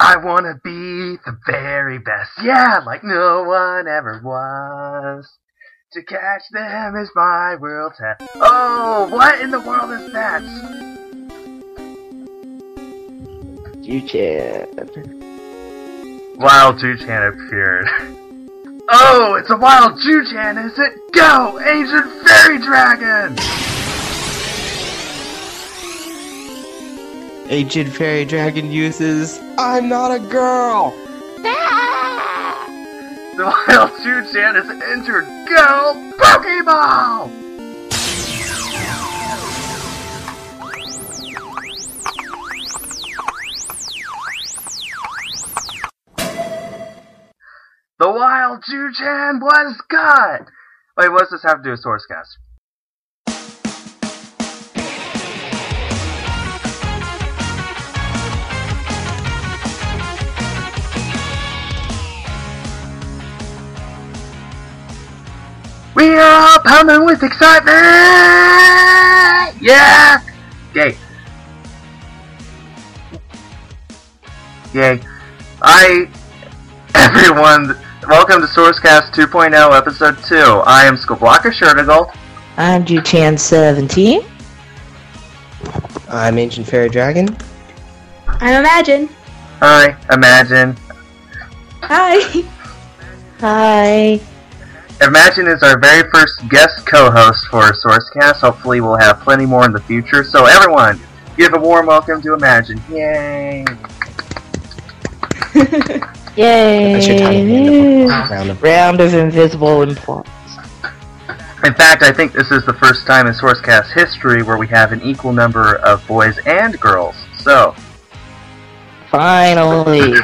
I wanna be the very best. Yeah, like no one ever was. To catch them is my world test. Oh, what in the world is that? Juuchan. Wild Juuchan appeared. Oh, it's a wild Juuchan, is it? Go, ancient fairy dragon! Ancient fairy dragon uses I'm not a girl. The wild Juuchan has entered Go Pokeball! The wild Juuchan was cut! Wait, what does this have to do with Sourcecast? We are all pumping with excitement! Yeah! Yay. Yay. I, everyone, welcome to Sourcecast 2.0, Episode 2. I am Skulblaka Shur'tugal. I'm Juuchan17. I'm Ancient Fairy Dragon. I'm Imagine. Hi, Imagine. Hi. Hi. Imagine is our very first guest co-host for Sourcecast. Hopefully we'll have plenty more in the future. So everyone, give a warm welcome to Imagine. Yay! Yay. That's your tiny of round of Round of invisible applause. In fact, I think this is the first time in Sourcecast history where we have an equal number of boys and girls. So, Finally.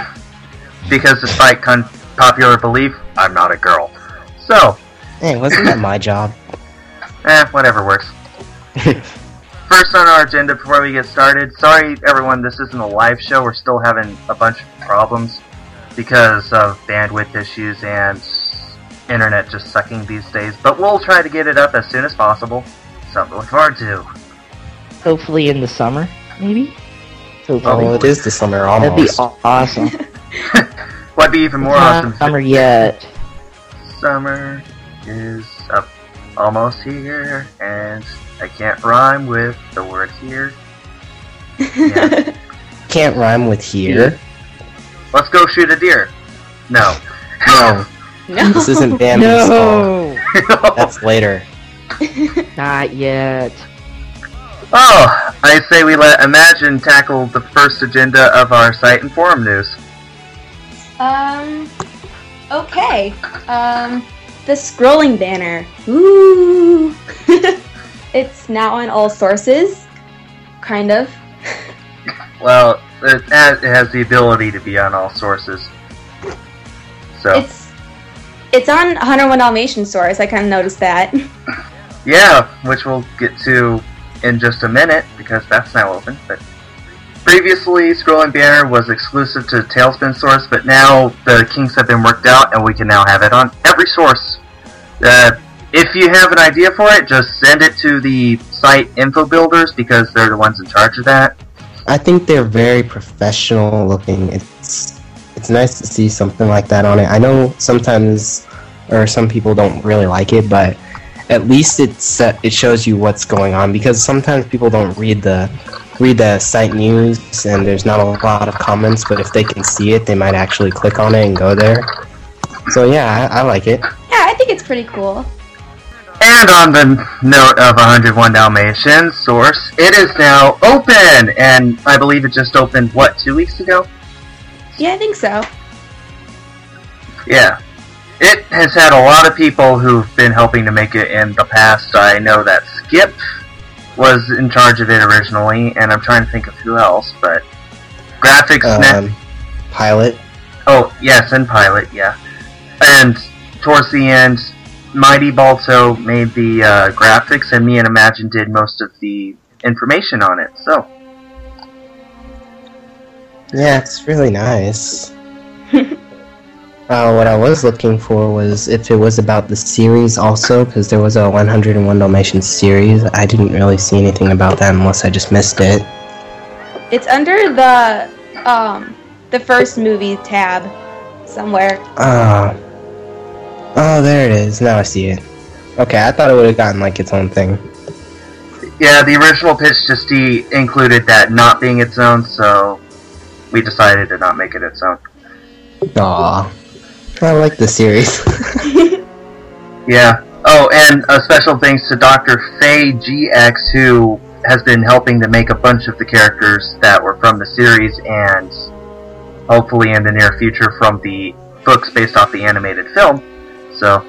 because despite con- popular belief, I'm not a girl. So, Hey, wasn't that my job? eh, whatever works. First on our agenda before we get started, sorry everyone, this isn't a live show. We're still having a bunch of problems because of bandwidth issues and internet just sucking these days. But we'll try to get it up as soon as possible. Something to look forward to. Hopefully in the summer, maybe? Hopefully. Oh, it is the summer almost. That'd be almost. aw- awesome. What'd be even more Not awesome? summer yet. Summer is up almost here, and I can't rhyme with the word here. Yeah. Can't rhyme with here. Let's go shoot a deer. No. No, No. this isn't Bambi's song. That's later. Not yet. oh, I say we let Imagine tackle the first agenda of our site and forum news. Um. Okay. Um. The scrolling banner. Ooh. it's now on all sources. Kind of. Well, it has, it has the ability to be on all sources. So, It's. It's on 101 Dalmatian source. I kind of noticed that. yeah, which we'll get to in just a minute because that's now open. But previously, Scrolling Banner was exclusive to TaleSpin source, but now the kinks have been worked out, and we can now have it on every source. Uh, if you have an idea for it, just send it to the site info builders because they're the ones in charge of that. I think they're very professional looking. It's it's nice to see something like that on it. I know sometimes or some people don't really like it, but at least it's uh, it shows you what's going on because sometimes people don't read the read the site news and there's not a lot of comments, but if they can see it, they might actually click on it and go there. So yeah, I, I like it. Yeah, I think it's pretty cool. And on the note of 101 Dalmatians source, it is now open, and I believe it just opened what two weeks ago. Yeah, I think so. Yeah. It has had a lot of people who've been helping to make it in the past. I know that Skip was in charge of it originally, and I'm trying to think of who else, but graphics net. Um, pilot. Oh, yes, and Pilot, yeah. And towards the end, Mighty Balto made the uh, graphics, and me and Imagine did most of the information on it. So, Yeah, it's really nice. uh, what I was looking for was if it was about the series also, because there was a 101 Dalmatians series. I didn't really see anything about that unless I just missed it. It's under the um the first movie tab somewhere. Oh. Oh, there it is. Now I see it. Okay, I thought it would have gotten like its own thing. Yeah, the original pitch just de- included that not being its own, so we decided to not make it its own. Aw. I like the series. Yeah. Oh, and a special thanks to Dr. Faye GX, who has been helping to make a bunch of the characters that were from the series and hopefully in the near future from the books based off the animated film. So,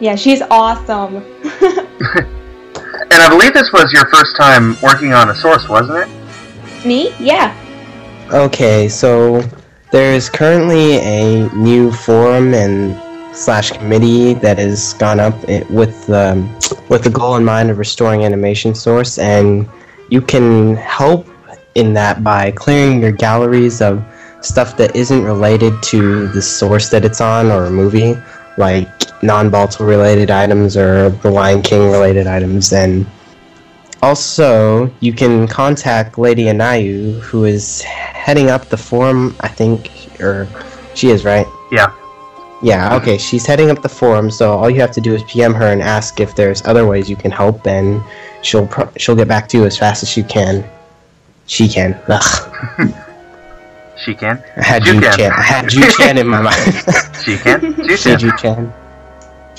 Yeah, she's awesome. and I believe this was your first time working on a source, wasn't it? Me? Yeah. Okay, so there is currently a new forum and slash committee that has gone up with um, with the goal in mind of restoring animation source, and you can help in that by clearing your galleries of stuff that isn't related to the source that it's on or a movie, like non-Balto related items or the Lion King related items, and also, you can contact Lady Anayu, who is heading up the forum, I think, or she is, right? Yeah. Yeah, okay, she's heading up the forum, so all you have to do is PM her and ask if there's other ways you can help, and she'll she'll get back to you as fast as she can. She can. Ugh. She can. I had You can. Chan. I had Ju Chan in my mind. She can. She She can.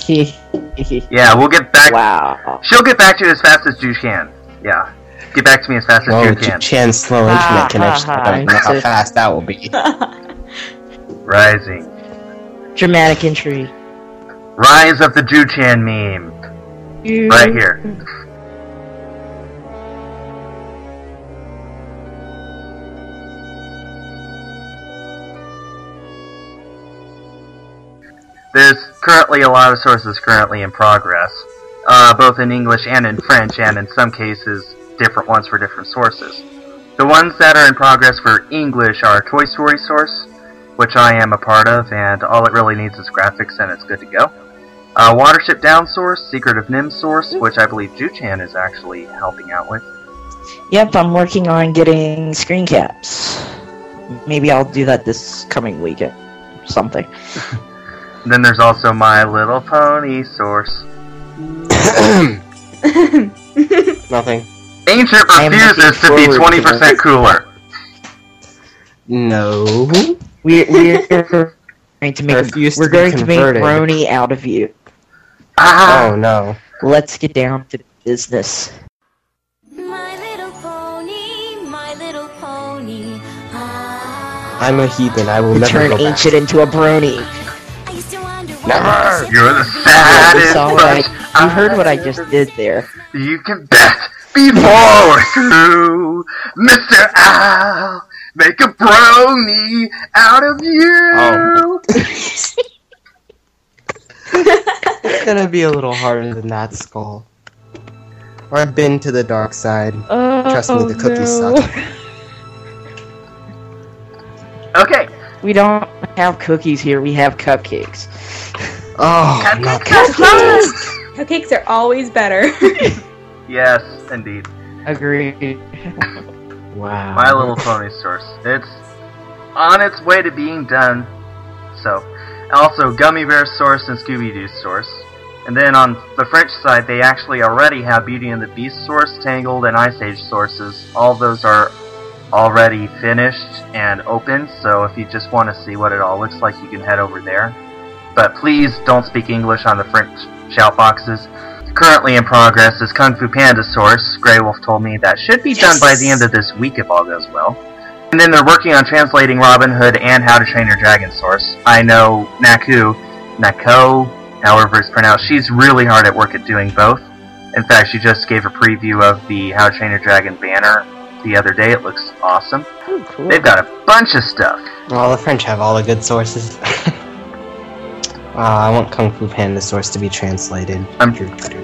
Ju Chan. Yeah, we'll get back. wow. She'll get back to you as fast as you can. Yeah. Get back to me as fast as Oh, you can. Chan's slow internet ha, connection. I ha. don't know how fast that will be. Rising. Dramatic entry. Rise of the Juuchan meme. Right here. There's currently a lot of sources currently in progress, uh, both in English and in French, and in some cases, different ones for different sources. The ones that are in progress for English are Toy Story Source, which I am a part of, and all it really needs is graphics and it's good to go. Uh, Watership Down Source, Secret of NIMH Source, which I believe Juuchan is actually helping out with. Yep, I'm working on getting screen caps. Maybe I'll do that this coming weekend. Something. And then there's also My Little Pony Source. Nothing. Ancient I am refuses to be 20% cooler. No. We're, we're going to make Refuse to we're be going to make converted. Brony out of you. Ah! Oh no. Let's get down to business. My little pony, my little pony. Ah, I'm a heathen. I will To never turn go back. ancient into a brony. Never. You're the so- saddest It's alright. bunch You heard what I just did there. You can bet before true, Mr. Owl, make a brony out of you. Oh. It's gonna be a little harder than that, Skull. Or I've been to the dark side. Trust me, the oh, cookies no. suck. Okay, We don't have cookies here. We have cupcakes. Oh, Cupcake no. cupcakes. Cupcakes are always better. Yes, indeed. Agreed. Wow. My Little Pony source. It's on its way to being done. So, also Gummy Bear source and Scooby Doo source. And then on the French side, they actually already have Beauty and the Beast source, Tangled, and Ice Age sources. All those are already finished and open, so if you just want to see what it all looks like, you can head over there. But please don't speak English on the French shout boxes. Currently in progress is Kung Fu Panda source. Grey Wolf told me that should be done by the end of this week if all goes well. And then they're working on translating Robin Hood and How to Train Your Dragon source. I know Naku, Nako, however it's pronounced, she's really hard at work at doing both. In fact, she just gave a preview of the How to Train Your Dragon banner the other day. It looks awesome. Oh, cool. They've got a bunch of stuff. Well, the French have all the good sources. uh, I want Kung Fu Panda source to be translated. I'm-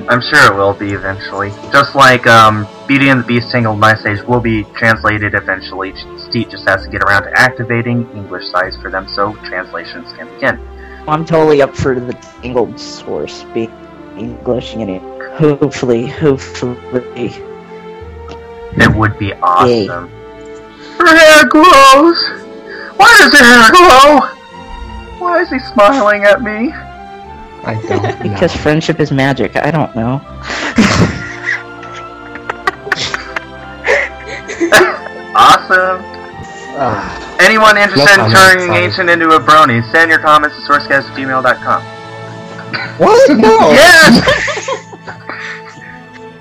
I'm sure it will be eventually. Just like um, Beauty and the Beast Tangled My Stage will be translated eventually. Steve just has to get around to activating English size for them so translations can begin. I'm totally up for the Tangled source being English. You know, hopefully, hopefully. It would be awesome. Her hair grows Why does your hair glow? Why is he smiling at me? I don't know. Because friendship is magic. I don't know. Awesome. Ah, Anyone interested in turning sorry. ancient into a brony, send your comments to sourcecast@gmail.com. what? No. Yes!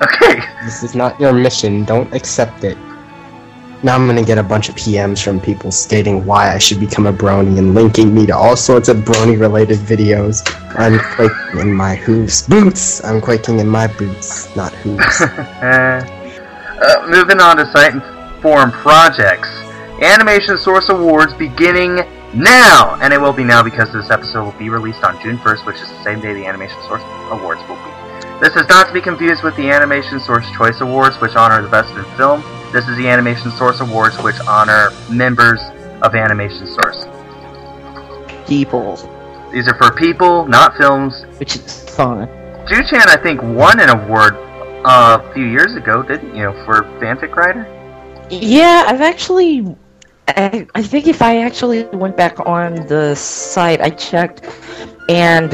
okay. This is not your mission. Don't accept it. Now I'm gonna get a bunch of PMs from people stating why I should become a brony and linking me to all sorts of brony related videos. I'm quaking in my hooves. Boots! I'm quaking in my boots, not hooves. Uh, moving on to site and forum projects. Animation Source Awards beginning now! And it will be now because this episode will be released on June 1st, which is the same day the Animation Source Awards will be. This is not to be confused with the Animation Source Choice Awards, which honor the best in film. This is the Animation Source Awards, which honor members of Animation Source. People, These are for people, not films. which is fun. Ju-chan, I think, won an award uh, a few years ago, didn't you, for fanfic writer? Yeah, I've actually. I, I think if I actually went back on the site, I checked, and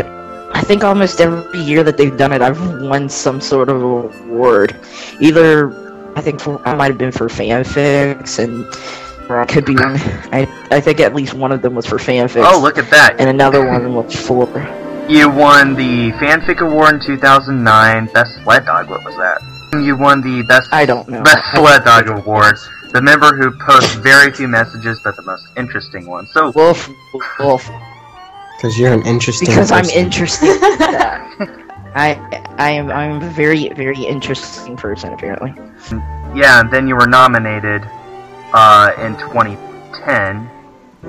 I think almost every year that they've done it, I've won some sort of award. Either I think for, I might have been for fanfics, and or I could be one. I I think at least one of them was for fanfics. Oh, look at that. And another one was for. You won the Fanfic Award in 2009. Best Sled Dog, what was that? You won the Best I don't know. Best Sled Dog Award. The member who posts very few messages, but the most interesting one. So, Wolf, Wolf, Because you're an interesting person. because I'm person. interesting. I I am I'm a very very interesting person apparently. yeah, and then you were nominated uh, in 2010.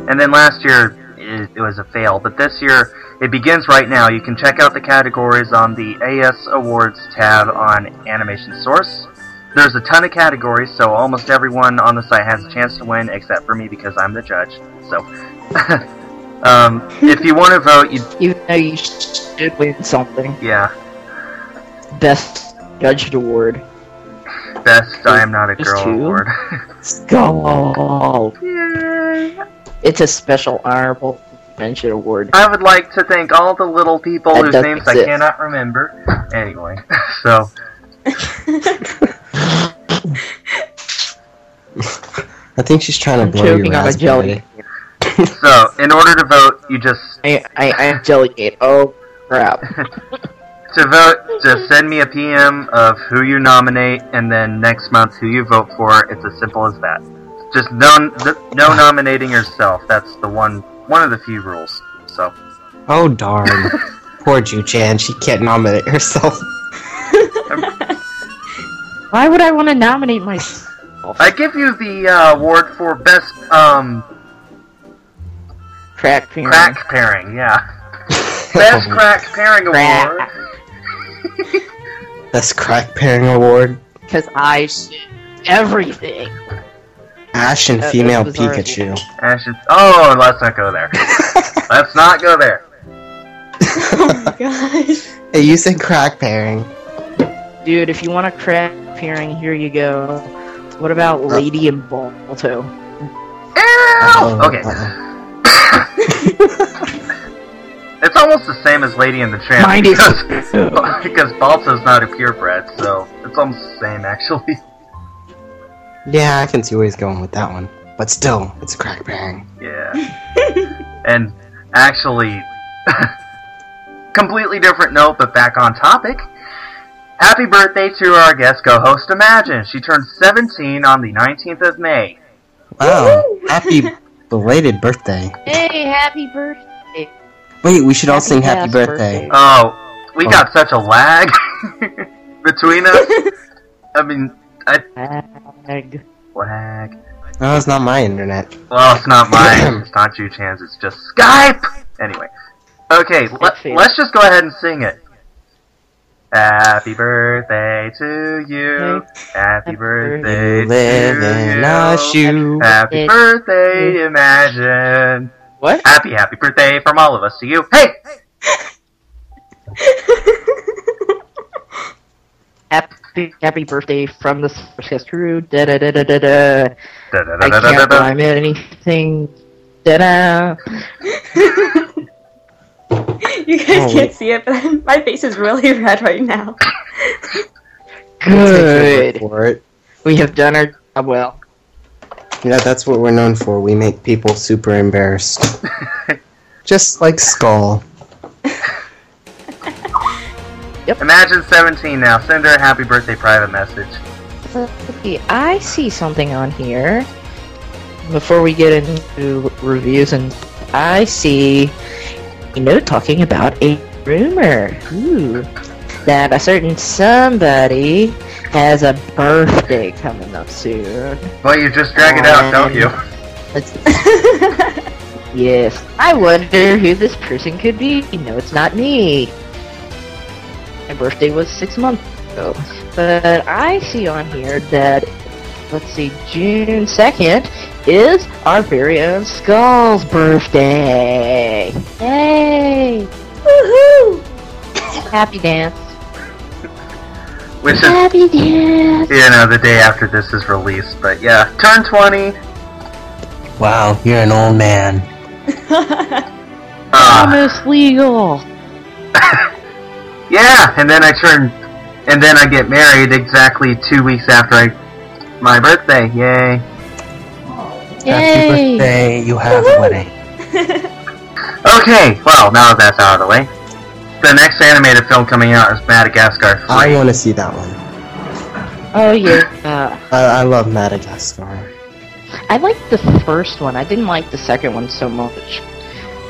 And then last year, it, it was a fail. But this year, it begins right now. You can check out the categories on the AS Awards tab on Animation Source. There's a ton of categories, so almost everyone on the site has a chance to win, except for me because I'm the judge. So, um, if you want to vote, you Even though you should win something, yeah, best judged award. best I am not a girl two? award. Go! Yay! It's a special honorable mention award. I would like to thank all the little people That whose doesn't names I cannot remember. Anyway, so I think she's trying to I'm blow your choking on a jelly. so in order to vote, you just I I I am jelly Oh crap! to vote, just send me a PM of who you nominate, and then next month who you vote for. It's as simple as that. Just no no nominating yourself. That's the one one of the few rules. So Oh darn. Poor Ju-chan, she can't nominate herself. Why would I want to nominate myself? I give you the uh, award for best um Crack pairing. crack pairing. Yeah, best crack pairing award. Best crack pairing award. Because I should everything. Ash and Uh, female this was already- Pikachu. Ashes. Oh, let's not go there. let's not go there. oh my gosh. Hey, you said crack pairing. Dude, if you want a crack pairing, here you go. What about Lady and Balto? Oh, Okay. It's almost the same as Lady and the Tramp Mine is- because, because Balto's not a purebred, so it's almost the same actually. Yeah, I can see where he's going with that one. But still, it's a crack bang. Yeah. and actually, completely different note, but back on topic. Happy birthday to our guest co-host Imagine. She turned 17 on the 19th of May. Wow, happy belated birthday. Hey, happy birthday! Wait, we should all sing happy birthday. birthday. Oh, we Oh. got such a lag between us. I mean, I Ag. lag. No, it's not my internet. Well, it's not mine. it's not you, Chance. It's just Skype. Anyway, okay. Let, let's just go ahead and sing it. Happy birthday to you. Happy birthday live to in a you. shoe. Happy birthday, Imagine. What? Happy, happy birthday from all of us to you. Hey! Happy, happy birthday from the Sourcecast crew. Da da da da da da. I can't rhyme anything. Ta-da! You guys Oh, can't see it, but my face is really red right now. We'll take your word Good. For it. We have done our job well. Yeah, that's what we're known for. We make people super embarrassed. Just like Skull. Yep. Imagine 17 now. Send her a happy birthday private message. Okay, I see something on here. Before we get into reviews, and I see a note talking about a rumor. Ooh, that a certain somebody has a birthday coming up soon. Well, you just drag it out, don't you? Um, yes, I wonder who this person could be. No, it's not me. My birthday was six months ago. But I see on here that, let's see, June 2nd is our very own Skull's birthday. Yay! Woohoo! Happy dance. Which is, Happy dance. you know, the day after this is released. But yeah, turn 20. Wow, you're an old man. Uh, Almost legal. yeah, and then I turn, and then I get married exactly two weeks after I, my birthday. Yay! Happy Yay! birthday, you have a wedding. Okay, well, now that that's out of the way, the next animated film coming out is Madagascar 3. I want to see that one. Oh yeah. Uh, I, I love Madagascar. I liked the first one. I didn't like the second one so much.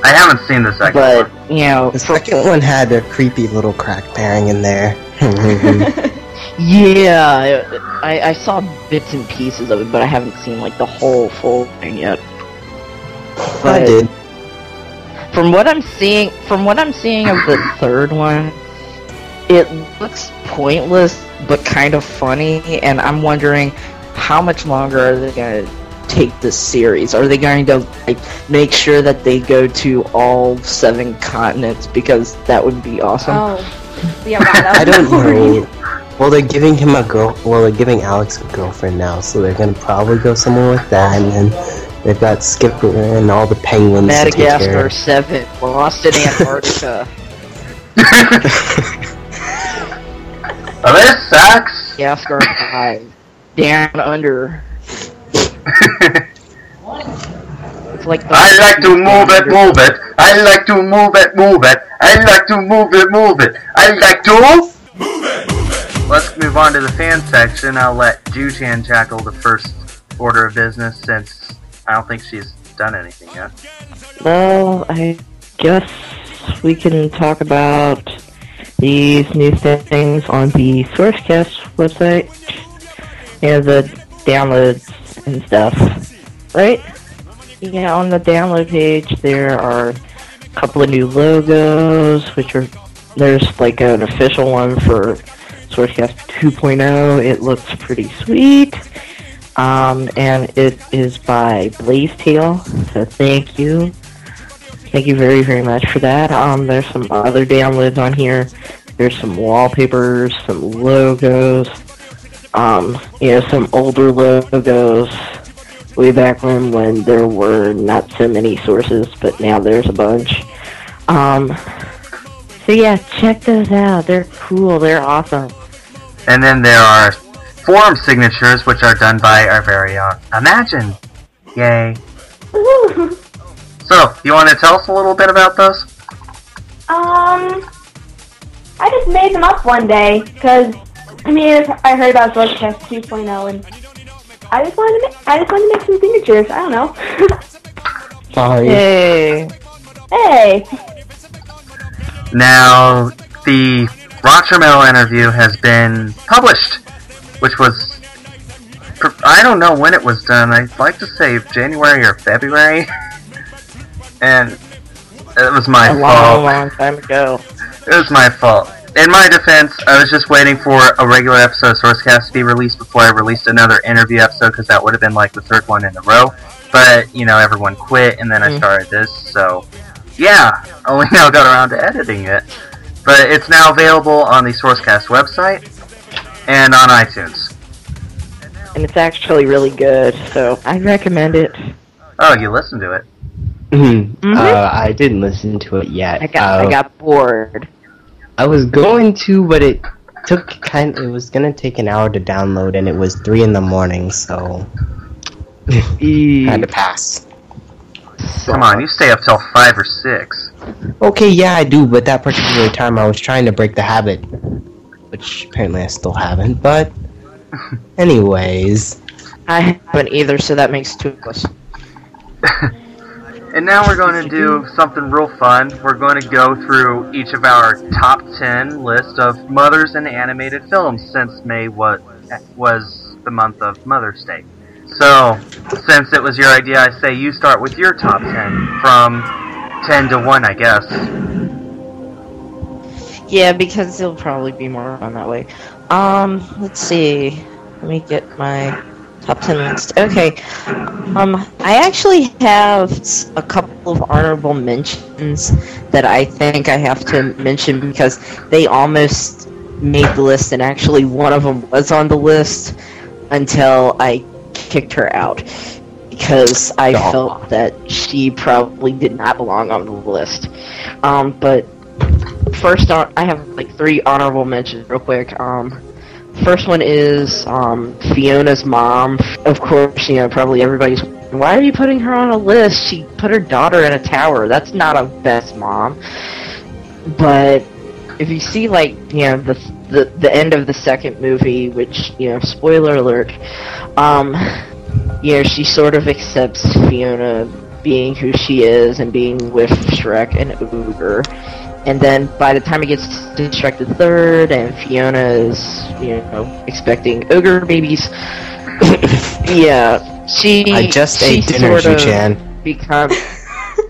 I haven't seen the second But one. you know, The second one had a creepy little crack pairing in there. yeah, I, I saw bits and pieces of it, but I haven't seen like the whole full thing yet. I did. from what I'm seeing, from what I'm seeing of the third one, it looks pointless but kind of funny, and I'm wondering how much longer are they gonna take this series? Are they going to like make sure that they go to all seven continents because that would be awesome? Oh, yeah, wow, that I don't boring. know. Well, they're giving him a girl. Well, they're giving Alex a girlfriend now, so they're gonna probably go somewhere with that, and then they've got Skipper and all the penguins to take care Madagascar. Seven, Lost in Antarctica. Oh, well, this sucks. Madagascar Five, Down Under. It's like I like to move it, move it. I like to move it, move it. I like to move it, move it. I like to move it. Let's move on to the fan section. I'll let Ju-Chan tackle the first order of business since I don't think she's done anything yet. Well, I guess we can talk about these new things on the SourceCast website and the downloads and stuff, right? Yeah, on the download page there are a couple of new logos, which are there's like an official one for SourceCast 2.0. It looks pretty sweet. Um, and it is by Blaze Tail, so thank you. Thank you very, very much for that. Um, there's some other downloads on here. There's some wallpapers, some logos, um, you know, some older logos way back when when there were not so many sources, but now there's a bunch. Um, so yeah, check those out. They're cool. They're awesome. And then there are forum signatures, which are done by our very own Imagine. Yay. Woo. So, you want to tell us a little bit about those? Um, I just made them up one day because I mean I heard about Sourcecast 2.0 and I just wanted to make, I just wanted to make some signatures. I don't know. Sorry. Hey. hey, Now, the Roger Metal interview has been published, which was. I don't know when it was done. I'd like to say January or February. and it was my fault. A long, fault. long time ago. It was my fault. In my defense, I was just waiting for a regular episode of Sourcecast to be released before I released another interview episode because that would have been like the third one in a row. But, you know, everyone quit and then I Mm. started this, so yeah, only now got around to editing it. But it's now available on the Sourcecast website and on iTunes. and it's actually really good, so I recommend it. Oh, you listened to it. uh, I didn't listen to it yet. I got Uh, I got bored. I was going to, but it took kind. It was gonna take an hour to download, and it was three in the morning, so had to pass. Come on, you stay up till five or six. Okay, yeah, I do, but that particular time I was trying to break the habit, which apparently I still haven't. But, anyways, I haven't either, so that makes two of us. And now we're going to do something real fun. We're going to go through each of our top 10 list of mothers in animated films since May was, was the month of Mother's Day. So, since it was your idea, I say you start with your top 10 from 10 to 1, I guess. Yeah, because it'll probably be more on that way. Um, let's see. Let me get my top 10 list. Okay. Um, I actually have a couple of honorable mentions that I think I have to mention because they almost made the list, and actually one of them was on the list until I kicked her out because I Aw. felt that she probably did not belong on the list. Um, but first on, I have like three honorable mentions real quick. Um, first one is um, Fiona's mom. Of course, you know probably everybody's. Why are you putting her on a list? She put her daughter in a tower. That's not a best mom. But if you see like you know the the the end of the second movie, which you know spoiler alert, um, you know she sort of accepts Fiona being who she is and being with Shrek and Ogre. And then by the time it gets to Shrek the Third and Fiona is, you know, expecting ogre babies, yeah, she I just she ate dinner, sort of Chan. becomes,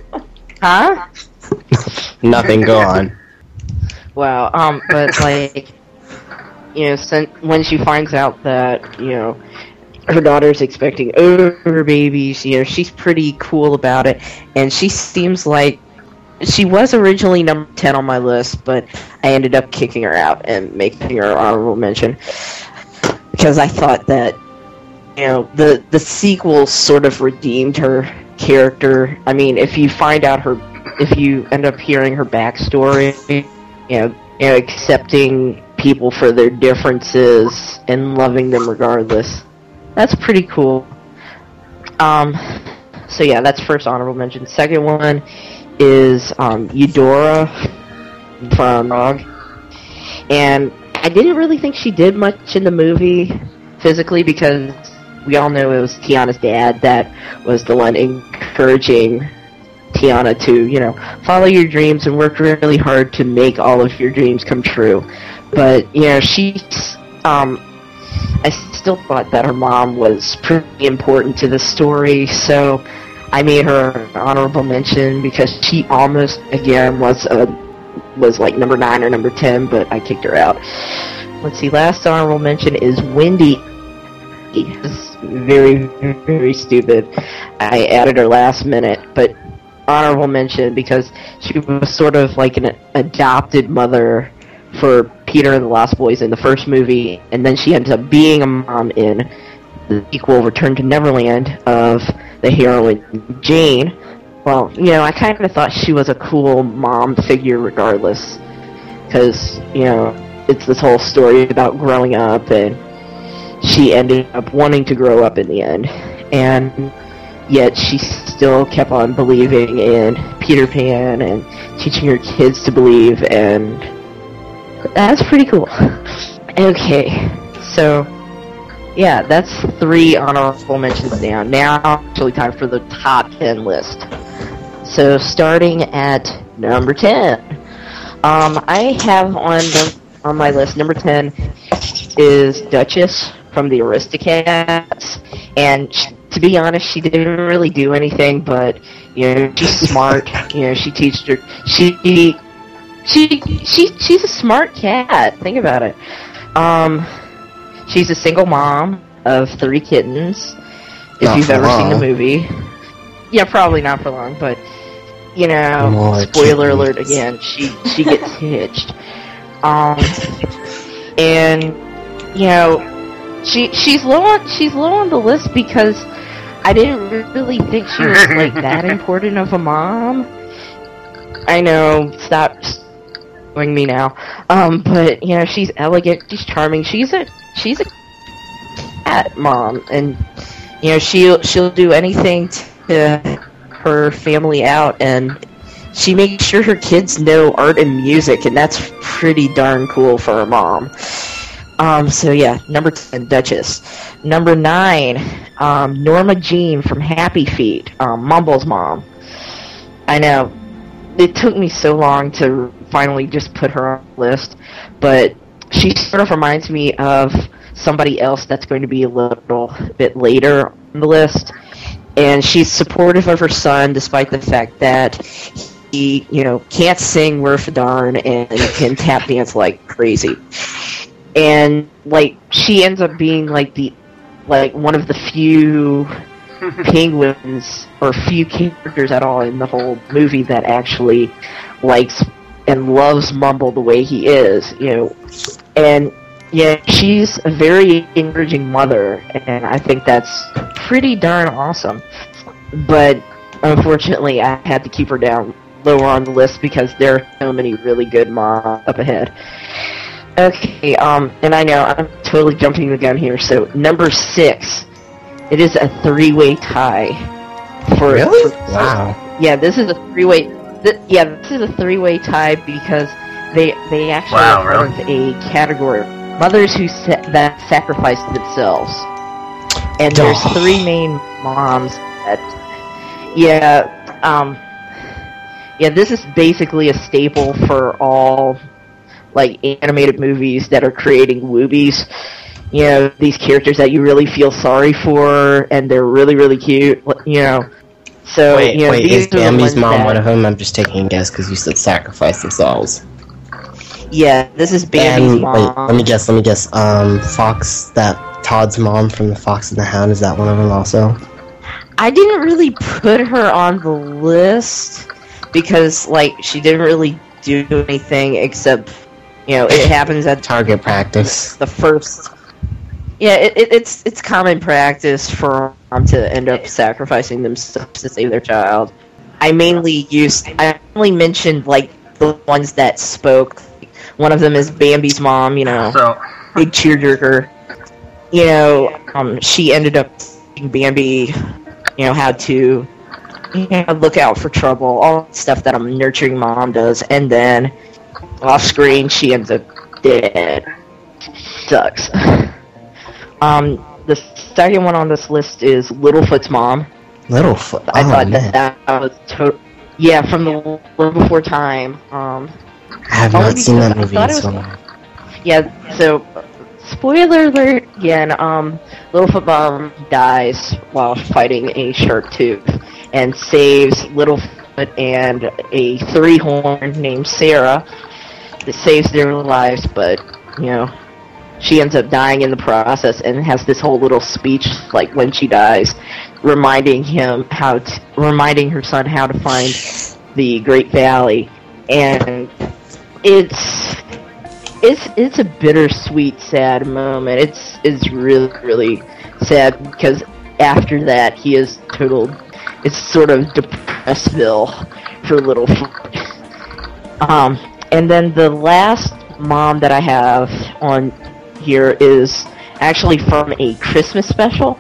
huh? Nothing. Go on. Wow. Um, but like, you know, since when she finds out that you know her daughter's expecting ogre babies, you know, she's pretty cool about it, and she seems like she was originally number ten on my list, but I ended up kicking her out and making her honorable mention because I thought that you know the the sequel sort of redeemed her character. I mean, if you find out her, if you end up hearing her backstory, you know, you know, accepting people for their differences and loving them regardless. That's pretty cool. Um, so yeah, that's first honorable mention. Second one is um, Eudora from Frog, and I didn't really think she did much in the movie physically because we all know it was Tiana's dad that was the one encouraging Tiana to, you know, follow your dreams and work really hard to make all of your dreams come true. But, you know, she's, um, I still thought that her mom was pretty important to the story, so I made her an honorable mention because she almost, again, was a, was like number 9 or number 10, but I kicked her out. Let's see, last honorable mention is Wendy. It's very, very stupid. I added her last minute, but honorable mention because she was sort of like an adopted mother for Peter and the Lost Boys in the first movie, and then she ends up being a mom in the sequel Return to Neverland of the heroine Jane. Well, you know, I kind of thought she was a cool mom figure regardless, because, you know, it's this whole story about growing up, and she ended up wanting to grow up in the end. And yet she still kept on believing in Peter Pan and teaching her kids to believe, and that's pretty cool. Okay, so yeah, that's three honorable mentions down. Now, actually, time for the top ten list. So, starting at number ten, um, I have on the, on my list number ten is Duchess from the Aristocats, and sh- to be honest, she didn't really do anything, but you know, she's smart. you know, she teaches her. She she she she's a smart cat. Think about it. Um, she's a single mom of three kittens. If Not you've ever seen the movie, yeah, probably not for long, but you know, More spoiler alert again. She she gets hitched. Um, and you know, she she's low on she's low on the list because I didn't really think she was like that important of a mom. I know, stop me now. Um, but you know, she's elegant, she's charming, she's a she's a cat mom, and you know she'll she'll do anything to her family out, and she makes sure her kids know art and music, and that's pretty darn cool for a mom. Um, so yeah, number ten, Duchess. Number nine, um, Norma Jean from Happy Feet, um, Mumble's mom. I know it took me so long to finally just put her on the list, but she sort of reminds me of somebody else that's going to be a little bit later on the list. And she's supportive of her son despite the fact that he, you know, can't sing worth a darn and can tap dance like crazy. And like she ends up being like the like one of the few penguins or few characters at all in the whole movie that actually likes and loves Mumble the way he is, you know. And yeah, she's a very encouraging mother, and I think that's pretty darn awesome. But unfortunately, I had to keep her down lower on the list because there are so many really good moms up ahead. Okay, um, and I know I'm totally jumping the gun here. So number six, it is a three-way tie. For Really? for- Wow. yeah, this is a three-way. Th- yeah, this is a three-way tie because they they actually Wow, part of a category mothers who sa- that sacrifice themselves, and there's three main moms that. Yeah, um, yeah, this is basically a staple for all like animated movies that are creating woobies. You know, these characters that you really feel sorry for, and they're really, really cute. You know, so Wait, you know, wait, these is Bambi's mom that- one of them? I'm just taking a guess because you said sacrifice themselves. Yeah, this is Bambi's and, wait, mom. let me guess, let me guess. Um, Fox, that Todd's mom from The Fox and the Hound, is that one of them also? I didn't really put her on the list because, like, she didn't really do anything except, you know, it happens at Target practice. the first. Yeah, it, it, it's it's common practice for mom to end up sacrificing themselves to save their child. I mainly used. I only mentioned like the ones that spoke. One of them is Bambi's mom. You know, So, big tearjerker. You know, um, she ended up teaching Bambi, you know, how to you know, look out for trouble, all the stuff that a nurturing mom does, and then off screen she ends up dead. Sucks. Um, the second one on this list is Littlefoot's mom. Littlefoot. I oh, thought man. that, that was to- yeah, from the World Before Time. Um, I have not seen that movie in so long. Yeah, so spoiler alert again, um Littlefoot Mom dies while fighting a Sharptooth and saves Littlefoot and a three horn named Cera that saves their lives, but you know, she ends up dying in the process and has this whole little speech like when she dies reminding him how to reminding her son how to find the Great Valley and it's it's it's a bittersweet, sad moment. It's it's really really sad because after that he is total. It's sort of depressville for Littlefoot. Um, and then the last mom that I have on here is actually from a Christmas special.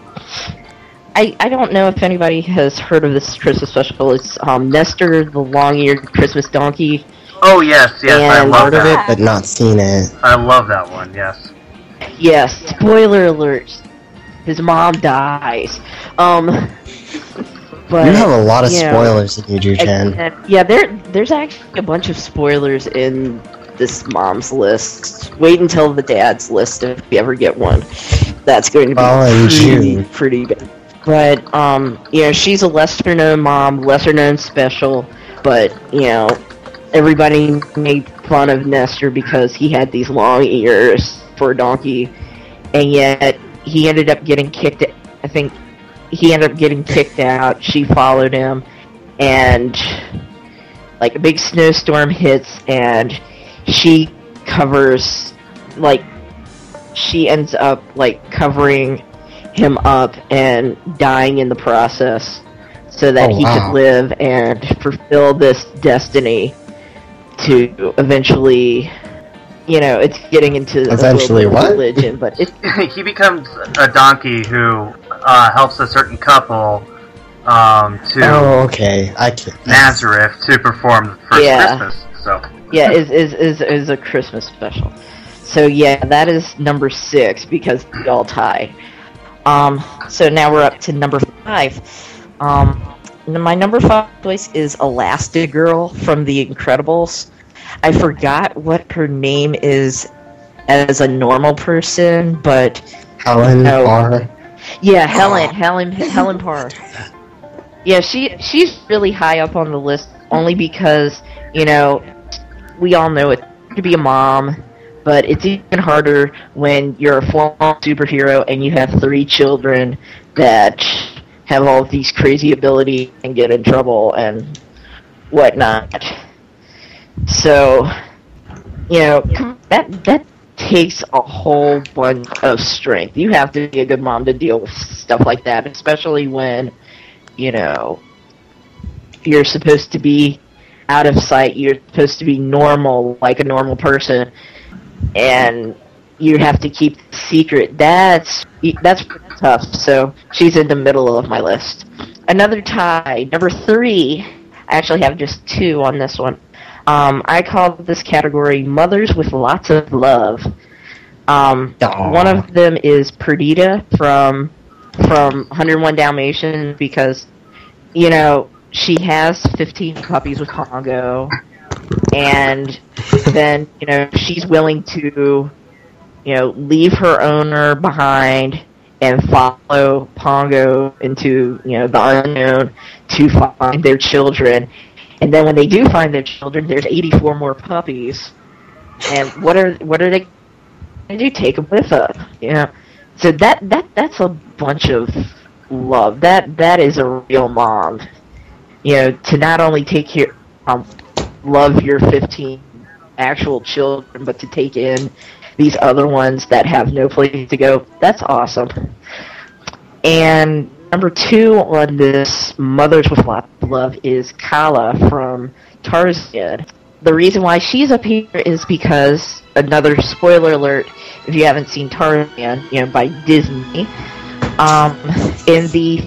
I, I don't know if anybody has heard of this Christmas special. It's um, Nestor the long-eared Christmas donkey. oh yes, yes, I love Heard of it, but not seen it. I love that one. Yes. Yes, spoiler alert. His mom dies. Um, but you have a lot of yeah. spoilers in you, Juuchan. yeah, there there's actually a bunch of spoilers in this mom's list. Wait until the dad's list if you ever get one. That's going to be pretty, pretty bad. But um, you know, she's a lesser known mom, lesser known special, but you know, everybody made fun of Nestor because he had these long ears for a donkey, and yet he ended up getting kicked. I think he ended up getting kicked out. She followed him, and like a big snowstorm hits, and she covers like she ends up like covering him up and dying in the process so that Oh, he wow. could live and fulfill this destiny to eventually you know it's getting into a Eventually little what? religion but it, he becomes a donkey who uh, helps a certain couple um, to Oh, okay. I can. Nazareth to perform the first Yeah. Christmas. So yeah is, is is is a christmas special so yeah that is number six because we all tie um so now we're up to number five um my number five choice is elastigirl from the incredibles i forgot what her name is as a normal person but Helen No. Parr. yeah, Helen, Helen, Helen Parr. Yeah, she she's really high up on the list only because you know we all know it to be a mom, but it's even harder when you're a former superhero and you have three children that have all these crazy abilities and get in trouble and whatnot. So, you know, that that takes a whole bunch of strength. You have to be a good mom to deal with stuff like that, especially when, you know, you're supposed to be out of sight. You're supposed to be normal, like a normal person, and you have to keep the secret. That's that's tough. So she's in the middle of my list. Another tie, number three. I actually have just two on this one. Um, I call this category "Mothers with Lots of Love." Um, one of them is Perdita from from 101 Dalmatians because you know she has 15 puppies with Pongo, and then you know she's willing to you know leave her owner behind and follow Pongo into you know the unknown to find their children. And then when they do find their children, there's 84 more puppies. And what are what are they to do? Take them with them, you know? So that that that's a bunch of love. That that is a real mom. You know, to not only take care, um, love your 15 actual children, but to take in these other ones that have no place to go. That's awesome. And number two on this Mothers with Lots of Love is Kala from Tarzan. The reason why she's up here is because another spoiler alert if you haven't seen Tarzan, you know, by Disney. Um, in the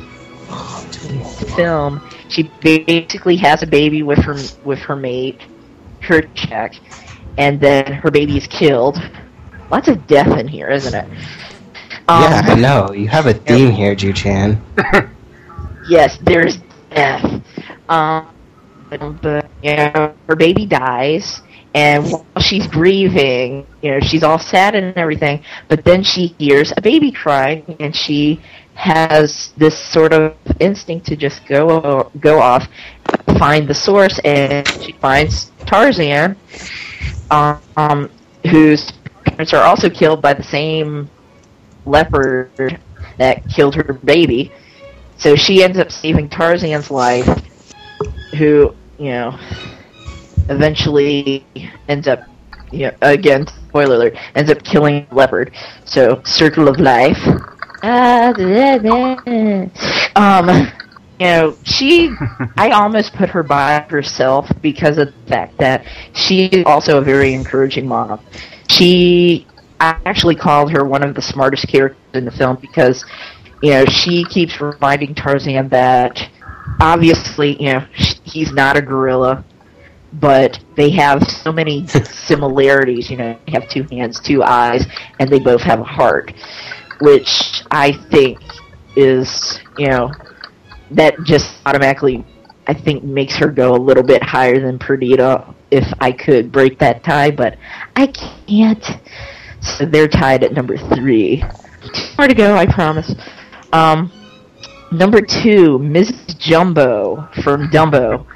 film, she basically has a baby with her with her mate, her check, and then her baby is killed. Lots of death in here, isn't it? Um, yeah, I know. You have a theme here, Juuchan. Yes, there's death. Um, but, but you know, her baby dies, and while she's grieving, you know, she's all sad and everything. But then she hears a baby crying, and she has this sort of instinct to just go go off, find the source, and she finds Tarzan, um, whose parents are also killed by the same leopard that killed her baby. So she ends up saving Tarzan's life, who, you know, eventually ends up, you know, again, spoiler alert, ends up killing leopard. So, circle of life. Um, you know, she, I almost put her by herself because of the fact that she is also a very encouraging mom. She, I actually called her one of the smartest characters in the film because, you know, she keeps reminding Tarzan that obviously, you know, he's not a gorilla, but they have so many similarities. You know, they have two hands, two eyes, and they both have a heart, which I think is, you know, that just automatically, I think, makes her go a little bit higher than Perdita if I could break that tie, but I can't. So they're tied at number three. More to go, I promise. Um, number two, Mrs. Jumbo from Dumbo.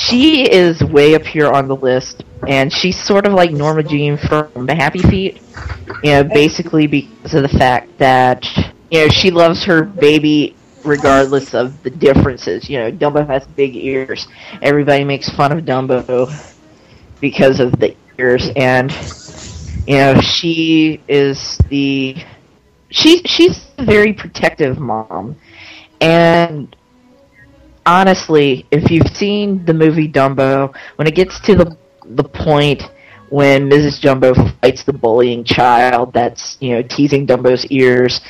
She is way up here on the list, and she's sort of like Norma Jean from the Happy Feet. You know, basically because of the fact that you know she loves her baby regardless of the differences. You know, Dumbo has big ears. Everybody makes fun of Dumbo because of the ears, and you know she is the she she's a very protective mom, and honestly, if you've seen the movie Dumbo, when it gets to the the point when Mrs. Jumbo fights the bullying child that's you know teasing Dumbo's ears,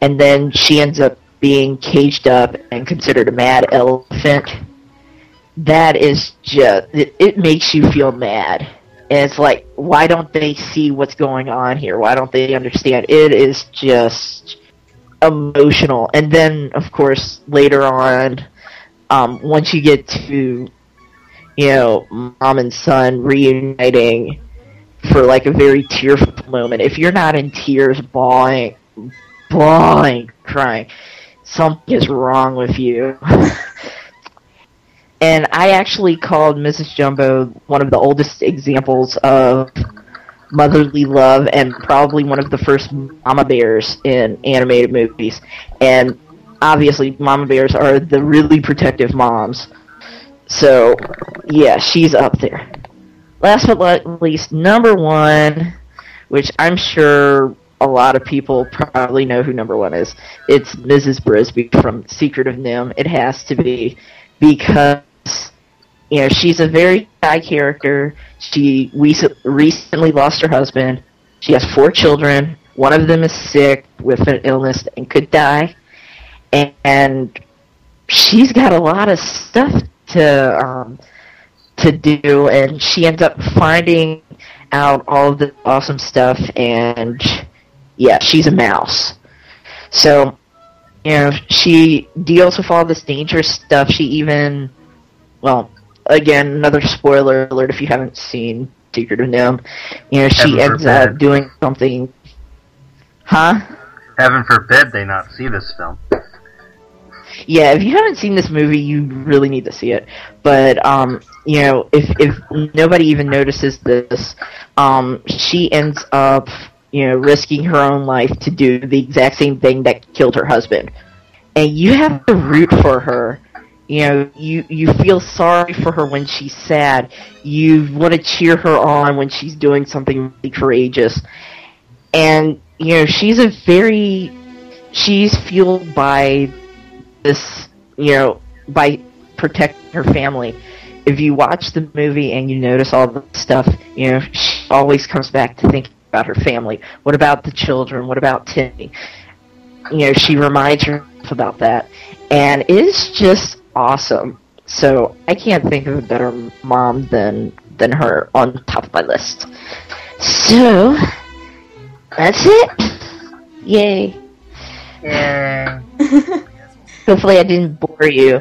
and then she ends up being caged up and considered a mad elephant. That is just it, it makes you feel mad. And it's like, why don't they see what's going on here? Why don't they understand? It is just emotional. And then, of course, later on, um, once you get to, you know, mom and son reuniting for like a very tearful moment, if you're not in tears, bawling, bawling, crying, something is wrong with you. and I actually called Mrs. Jumbo one of the oldest examples of motherly love and probably one of the first mama bears in animated movies. And obviously, mama bears are the really protective moms. So, yeah, she's up there. Last but not least, number one, which I'm sure a lot of people probably know who number one is. It's Mrs. Brisby from Secret of NIMH. It has to be because you know she's a very high character. She we recently lost her husband. She has four children. One of them is sick with an illness and could die, and she's got a lot of stuff to um, to do, and she ends up finding out all of the awesome stuff and yeah, she's a mouse. So, you know, she deals with all this dangerous stuff. She even, well, again, another spoiler alert if you haven't seen Secret of NIMH. You know, she Heaven ends forbid. up doing something. Huh? Heaven forbid they not see this film. Yeah, if you haven't seen this movie, you really need to see it. But um, you know, if if nobody even notices this, um, she ends up you know risking her own life to do the exact same thing that killed her husband, and you have to root for her. You know, you you feel sorry for her when she's sad. You want to cheer her on when she's doing something really courageous, and you know she's a very she's fueled by this, you know, by protecting her family. If you watch the movie and you notice all the stuff, you know, she always comes back to thinking about her family. What about the children? What about Timmy? You know, she reminds herself about that. And it's just awesome. So I can't think of a better mom than than her on top of my list. So that's it. Yay. Yay. Hopefully I didn't bore you.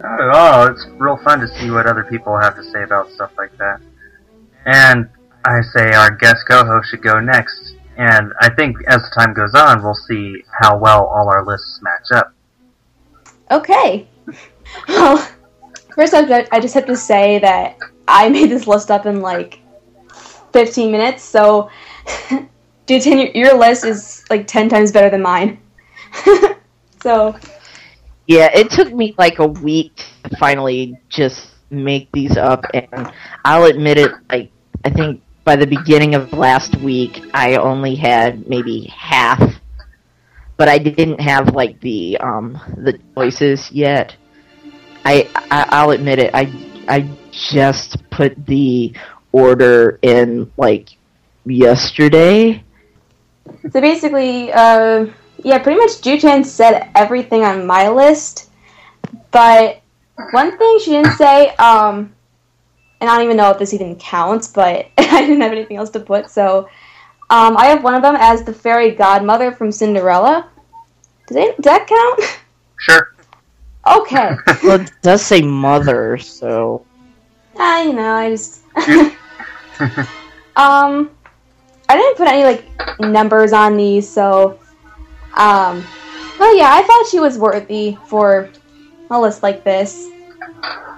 Not at all. It's real fun to see what other people have to say about stuff like that. And I say our guest co-host should go next. And I think as time goes on, we'll see how well all our lists match up. Okay. Well, first off, I just have to say that I made this list up in like 15 minutes, so dude, your, your list is like 10 times better than mine. so, Yeah, it took me like a week to finally just make these up, and I'll admit it. Like I think by the beginning of last week, I only had maybe half, but I didn't have like the um the choices yet. I, I I'll admit it. I I just put the order in like yesterday. so basically, uh, yeah, pretty much Juuchan said everything on my list, but one thing she didn't say, um, and I don't even know if this even counts, but I didn't have anything else to put, so um, I have one of them as the fairy godmother from Cinderella. Does, it, does that count? Sure. Okay. Well, it does say mother, so Ah, you know, I just. um, I didn't put any like numbers on these, so. Um, well, yeah, I thought she was worthy for a list like this.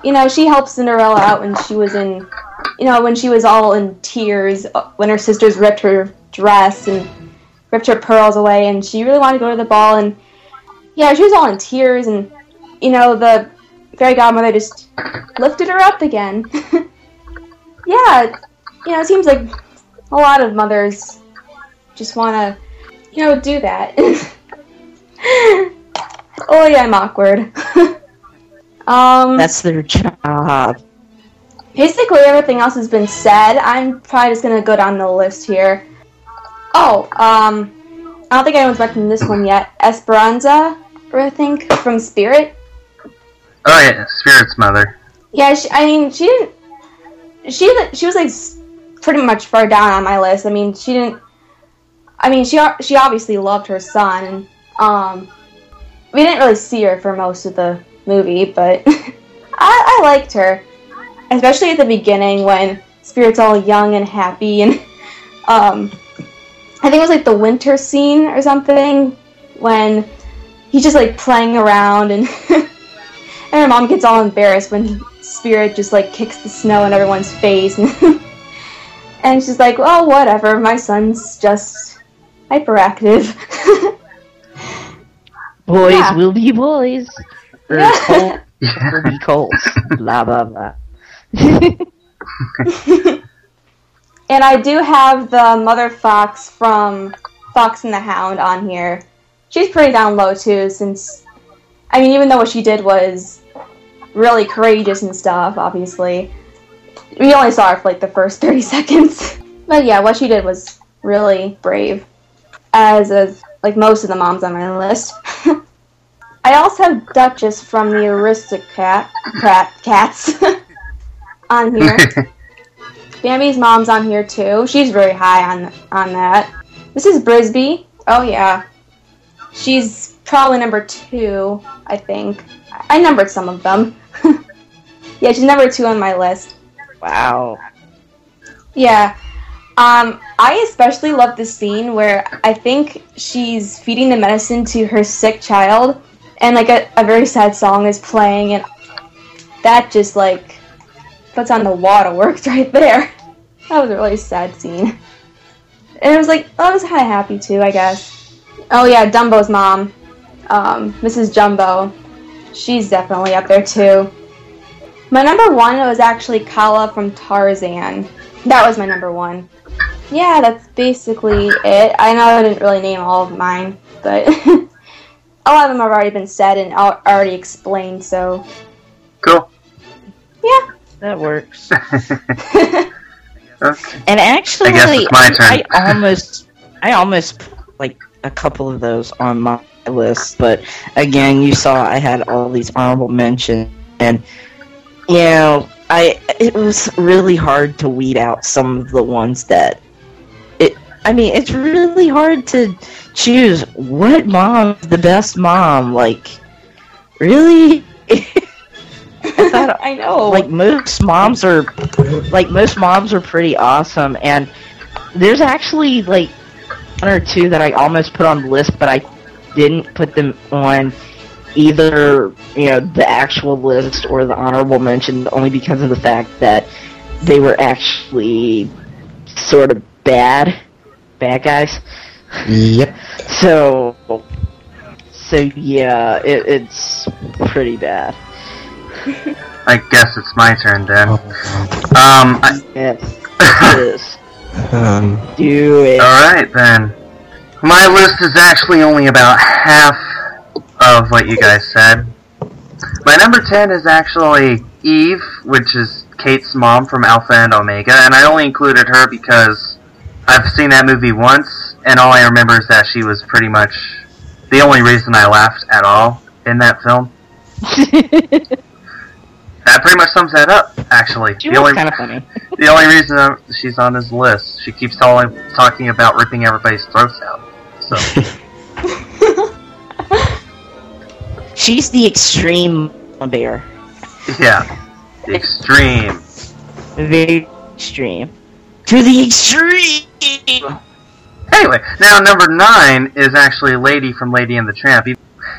You know, she helped Cinderella out when she was in, you know, when she was all in tears uh, when her sisters ripped her dress and ripped her pearls away, and she really wanted to go to the ball, and yeah, she was all in tears, and you know, the fairy godmother just lifted her up again. yeah, you know, it seems like a lot of mothers just want to, you know, do that. oh yeah, I'm awkward. um, That's their job. basically everything else has been said. I'm probably just gonna go down the list here. Oh, um, I don't think anyone's mentioned this one yet. Esperanza, I think, from Spirit. Oh yeah, Spirit's mother. Yeah, she, I mean, she didn't. She she was like pretty much far down on my list. I mean, she didn't. I mean, she she obviously loved her son, and um, we didn't really see her for most of the movie, but I, I liked her, especially at the beginning when Spirit's all young and happy, and um, I think it was like the winter scene or something when he's just like playing around and. And her mom gets all embarrassed when Spirit just like kicks the snow in everyone's face. and she's like, oh, whatever, my son's just hyperactive. Boys Yeah. will be boys. Or cold will be colds. blah blah blah. and I do have the Mother Fox from Fox and the Hound on here. She's pretty down low too, since, I mean, even though what she did was really courageous and stuff, obviously, we only saw her for like the first 30 seconds. But yeah, what she did was really brave, as is like most of the moms on my list. I also have Duchess from the Aristocrat Cat, Cats on here. Bambi's mom's on here too. She's very high on on that. This is Brisby. Oh yeah, she's probably number two. I think I numbered some of them. yeah, she's number two on my list. Wow. Yeah. Um, I especially love the scene where I think she's feeding the medicine to her sick child, and like a, a very sad song is playing, and that just like puts on the waterworks right there. That was a really sad scene. And it was like, oh, I was kind of happy too, I guess. Oh yeah, Dumbo's mom, um, Mrs. Jumbo. She's definitely up there too. My number one was actually Kala from Tarzan. That was my number one. Yeah, that's basically it. I know I didn't really name all of mine, but a lot of them have already been said and already explained, so Cool. yeah. That works. okay. And actually, I guess it's my turn. I almost, I almost put, like a couple of those on my list, but again, you saw I had all these honorable mentions, and you know, I it was really hard to weed out some of the ones that it. I mean, it's really hard to choose what mom the best mom. Like, really. I thought I know. like most moms are like most moms are pretty awesome and there's actually like one or two that I almost put on the list but I didn't put them on either you know the actual list or the honorable mention only because of the fact that they were actually sort of bad bad guys Yep. so so yeah it, it's pretty bad I guess it's my turn then. Oh, Um, I, yes it is um, do it Alright then. My list is actually only about half of what you guys said. My number 10 is actually Eve, which is Kate's mom from Alpha and Omega, and I only included her because I've seen that movie once, and all I remember is that she was pretty much the only reason I laughed at all in that film. That pretty much sums that up, actually. She the was only kind of funny. the only reason I'm- she's on this list, she keeps telling, talking about ripping everybody's throats out. So She's the extreme bear. yeah, the extreme. The extreme. To the extreme! Anyway, now number nine is actually Lady from Lady and the Tramp.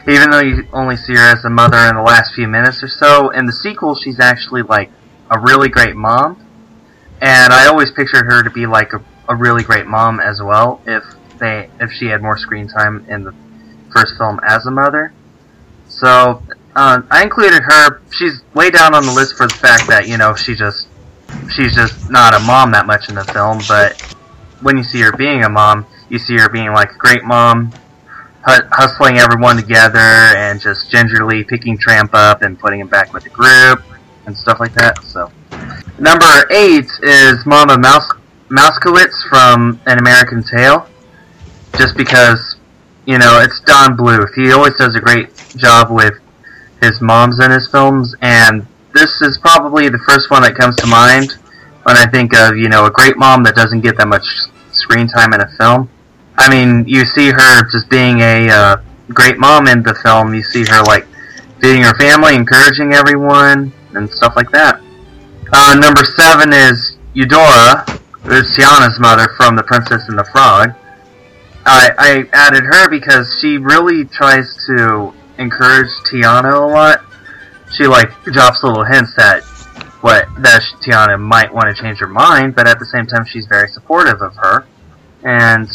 Even though you only see her as a mother in the last few minutes or so, in the sequel she's actually like a really great mom. And I always pictured her to be like a, a really great mom as well if they if she had more screen time in the first film as a mother. So uh, I included her. She's way down on the list for the fact that you know she just she's just not a mom that much in the film, but when you see her being a mom, you see her being like a great mom, hustling everyone together and just gingerly picking Tramp up and putting him back with the group and stuff like that. So, number eight is Mama Mouse Mousekewitz from An American Tail. Just because, you know, it's Don Bluth. He always does a great job with his moms in his films, and this is probably the first one that comes to mind when I think of, you know, a great mom that doesn't get that much screen time in a film. I mean, you see her just being a uh, great mom in the film. You see her, like, feeding her family, encouraging everyone, and stuff like that. Uh, number seven is Eudora, who's Tiana's mother from The Princess and the Frog. I, I added her because she really tries to encourage Tiana a lot. She like drops little hints that what that Tiana might want to change her mind, but at the same time she's very supportive of her. And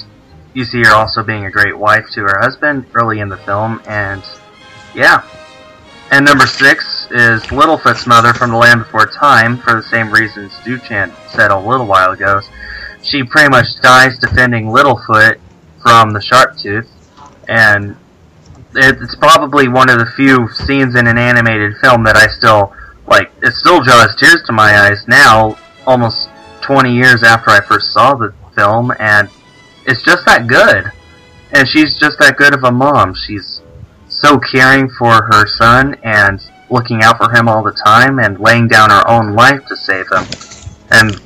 you see her also being a great wife to her husband early in the film, and yeah. And number six is Littlefoot's mother from The Land Before Time, for the same reasons Juuchan said a little while ago. She pretty much dies defending Littlefoot from the Sharptooth, and it's probably one of the few scenes in an animated film that I still like. It still draws tears to my eyes now, almost 20 years after I first saw the film, and it's just that good. And she's just that good of a mom. She's so caring for her son and looking out for him all the time and laying down her own life to save him. And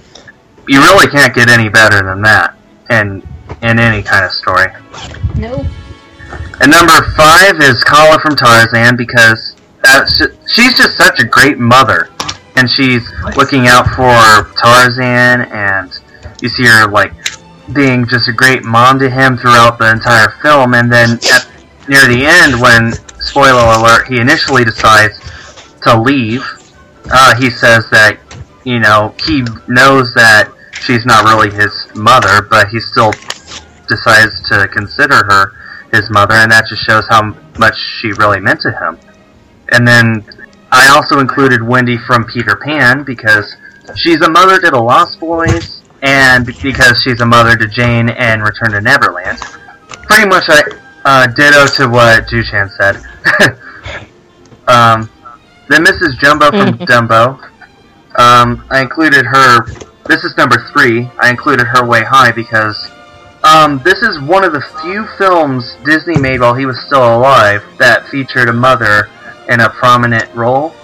you really can't get any better than that in in any kind of story. No. And number five is Kala from Tarzan because that's ju- she's just such a great mother, and she's looking out for Tarzan, and you see her like being just a great mom to him throughout the entire film, and then at, near the end, when spoiler alert, he initially decides to leave. Uh, he says that you know he knows that she's not really his mother, but he still decides to consider her his mother, and that just shows how much she really meant to him. And then I also included Wendy from Peter Pan because she's a mother to the Lost Boys, and because she's a mother to Jane and Return to Neverland. Pretty much, I uh, ditto to what Juuchan said. um, then Mrs. Jumbo from Dumbo. Um, I included her. This is number three. I included her way high because um, this is one of the few films Disney made while he was still alive that featured a mother in a prominent role.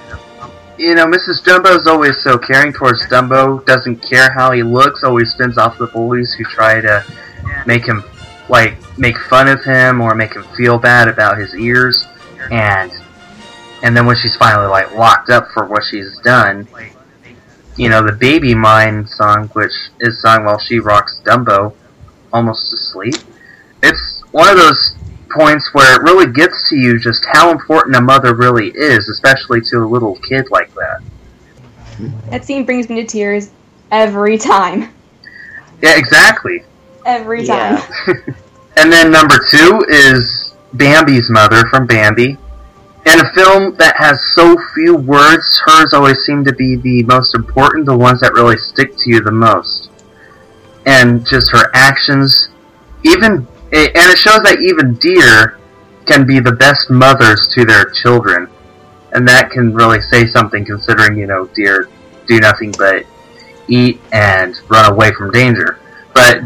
You know, Mrs. Dumbo is always so caring towards Dumbo, doesn't care how he looks, always spins off the bullies who try to make him, like, make fun of him or make him feel bad about his ears. And, and then when she's finally, like, locked up for what she's done, you know, the Baby Mine song, which is sung while she rocks Dumbo, almost to sleep. It's one of those points where it really gets to you just how important a mother really is, especially to a little kid like that. That scene brings me to tears every time. Yeah, exactly. Every Yeah. time. And then number two is Bambi's mother from Bambi. In a film that has so few words, hers always seem to be the most important, the ones that really stick to you the most. And just her actions, even, Eh, and it shows that even deer can be the best mothers to their children. And that can really say something considering, you know, deer do nothing but eat and run away from danger. But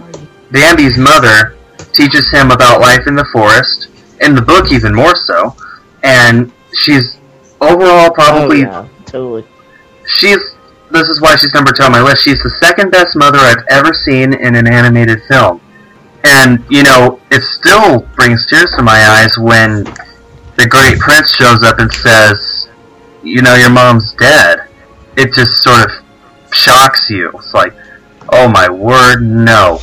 Bambi's mother teaches him about life in the forest, in the book even more so, and she's overall probably oh, yeah, totally. she's this is why she's number two on my list. She's the second best mother I've ever seen in an animated film. And, you know, it still brings tears to my eyes when the great prince shows up and says, you know, your mom's dead. It just sort of shocks you. It's like, oh my word, no.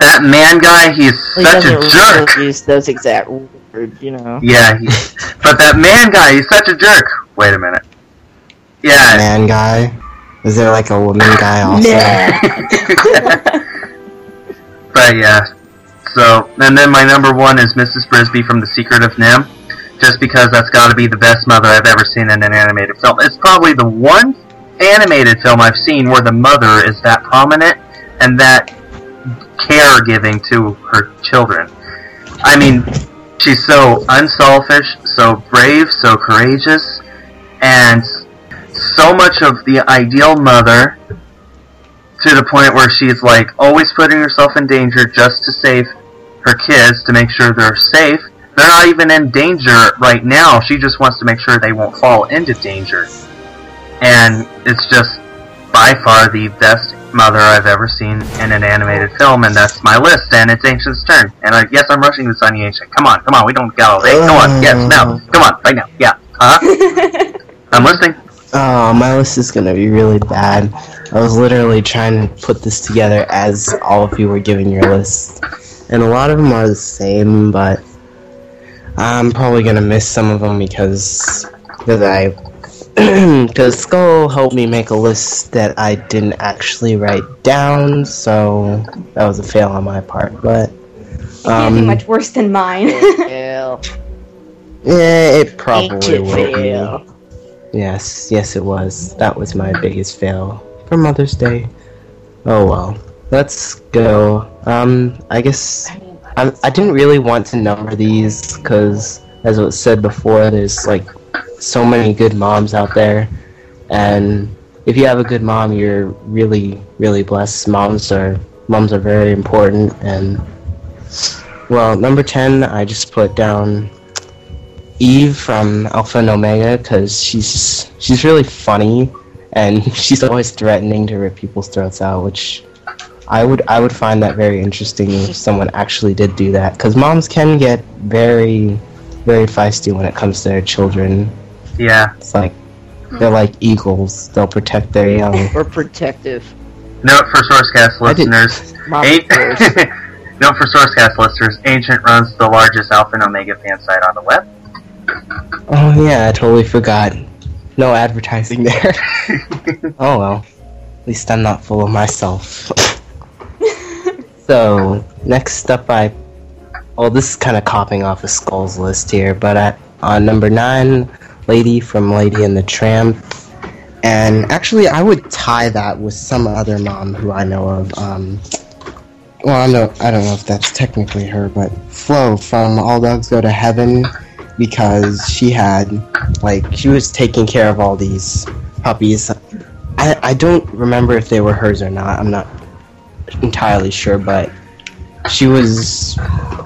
That man guy, he's He such a doesn't jerk. really use those exact words, you know. Yeah, he, but that man guy, he's such a jerk. Wait a minute. Yeah, Man guy. Is there like a woman guy also? but yeah. So, and then my number one is Mrs. Brisby from The Secret of NIMH, just because that's got to be the best mother I've ever seen in an animated film. It's probably the one animated film I've seen where the mother is that prominent and that caregiving to her children. I mean, she's so unselfish, so brave, so courageous, and so much of the ideal mother to the point where she's like always putting herself in danger just to save her kids to make sure they're safe. They're not even in danger right now. She just wants to make sure they won't fall into danger. And it's just by far the best mother I've ever seen in an animated film, and that's my list. And it's Ancient's turn. And I, yes, I'm rushing this on you, Ancient. Come on, come on, we don't got all day. Come on, yes, now, come on, right now, yeah, huh? I'm listening. Oh, my list is gonna be really bad. I was literally trying to put this together as all of you were giving your list, and a lot of them are the same, but I'm probably gonna miss some of them because because I because Skul helped me make a list that I didn't actually write down, so that was a fail on my part. But Can't be um, much worse than mine. Fail. yeah, it probably will fail. be. Yes, yes, it was. That was my biggest fail for Mother's Day. Oh well. Let's go. Um, I guess I, I didn't really want to number these because, as was said before, there's like so many good moms out there, and if you have a good mom, you're really, really blessed. Moms are moms are very important, and well, number ten, I just put down Eve from Alpha and Omega because she's she's really funny and she's always threatening to rip people's throats out, which I would I would find that very interesting if someone actually did do that because moms can get very very feisty when it comes to their children. Yeah. It's like they're like eagles; they'll protect their young. We're protective. Note for Sourcecast listeners. Mom Note for Sourcecast listeners. Ancient runs the largest Alpha and Omega fan site on the web. Oh yeah, I totally forgot. No advertising there. oh well. At least I'm not full of myself. so next up, I. Well, this is kind of copying off of Skul's list here, but at on number nine, Lady from Lady and the Tramp, and actually I would tie that with some other mom who I know of. Um, well, I know I don't know if that's technically her, but Flo from All Dogs Go to Heaven, because she had like she was taking care of all these puppies. I I don't remember if they were hers or not. I'm not entirely sure, but she was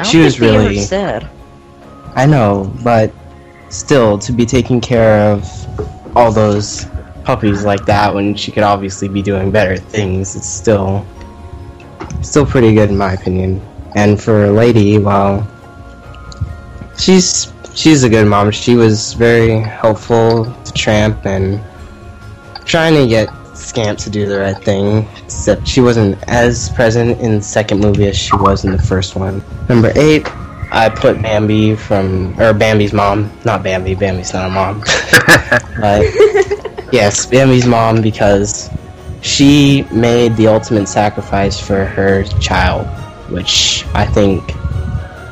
she was think they ever really said. I know, but still to be taking care of all those puppies like that when she could obviously be doing better things, it's still still pretty good in my opinion. And for a Lady, well she's she's a good mom. She was very helpful to Tramp and trying to get Scamp to do the right thing. Except she wasn't as present in the second movie as she was in the first one. Number eight, I put Bambi from or Bambi's mom, not Bambi. Bambi's not a mom. but yes, Bambi's mom because she made the ultimate sacrifice for her child, which I think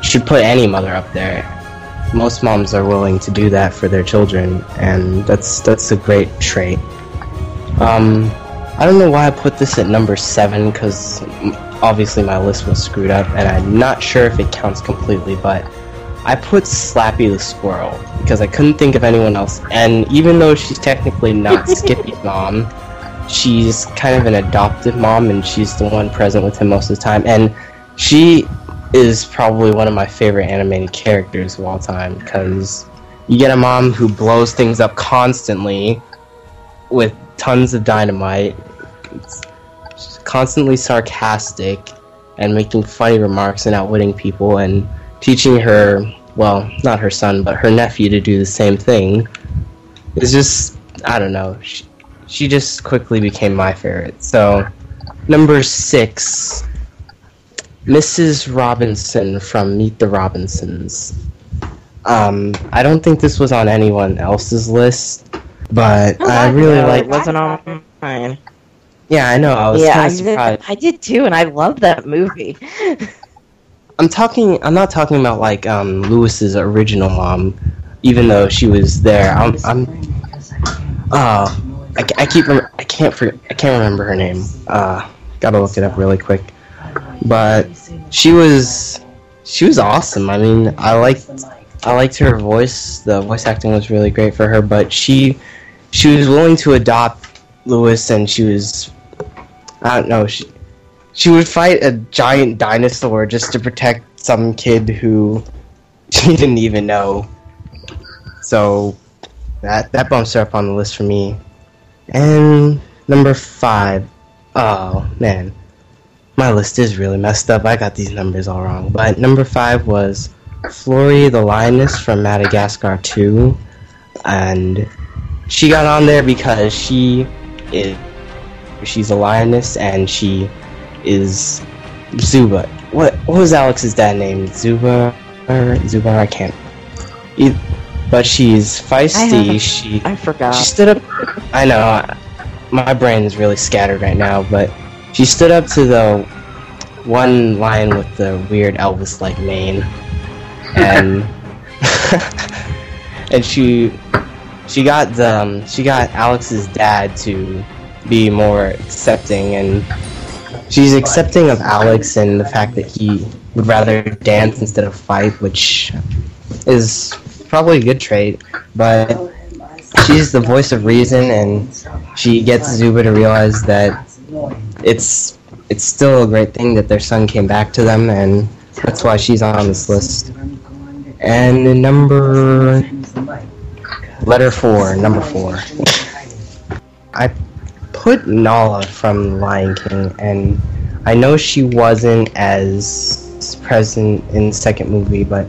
should put any mother up there. Most moms are willing to do that for their children, and that's that's a great trait. Um, I don't know why I put this at number seven because obviously my list was screwed up, and I'm not sure if it counts completely, but I put Slappy the squirrel because I couldn't think of anyone else. And even though she's technically not Skippy's mom, she's kind of an adopted mom, and she's the one present with him most of the time. And she is probably one of my favorite animated characters of all time because you get a mom who blows things up constantly with tons of dynamite, constantly sarcastic, and making funny remarks and outwitting people, and teaching her, well, not her son, but her nephew to do the same thing. It's just, I don't know. She, she just quickly became my favorite. So, number six, Mrs. Robinson from Meet the Robinsons. Um, I don't think this was on anyone else's list, but I really like. it wasn't on mine. Yeah, I know. I was yeah, kind of did, surprised. I did too, and I love that movie. I'm talking. I'm not talking about like um Lewis's original mom, even though she was there. I'm. I'm uh, I, I keep. rem- I can't. For, I can't remember her name. Uh, gotta look it up really quick. But she was she was awesome. I mean, I liked I liked her voice. The voice acting was really great for her, but she she was willing to adopt Lewis, and she was I don't know she she would fight a giant dinosaur just to protect some kid who she didn't even know. So that that bumps her up on the list for me. And number five, oh man, my list is really messed up. I got these numbers all wrong. But number five was Flori the lioness from Madagascar 2, and she got on there because she is she's a lioness and she is Zuba. What what was Alex's dad name? Zuba or Zuba? I can't. But she's feisty. haven't- She I forgot. she stood up. I know. My brain is really scattered right now, but she stood up to the one lion with the weird Elvis-like mane, and and she she got the um, she got Alex's dad to be more accepting, and she's accepting of Alex and the fact that he would rather dance instead of fight, which is probably a good trait, but she's the voice of reason, and she gets Zuba to realize that it's it's still a great thing that their son came back to them, and that's why she's on this list. And number letter four, number four. I put Nala from Lion King, and I know she wasn't as present in the second movie, but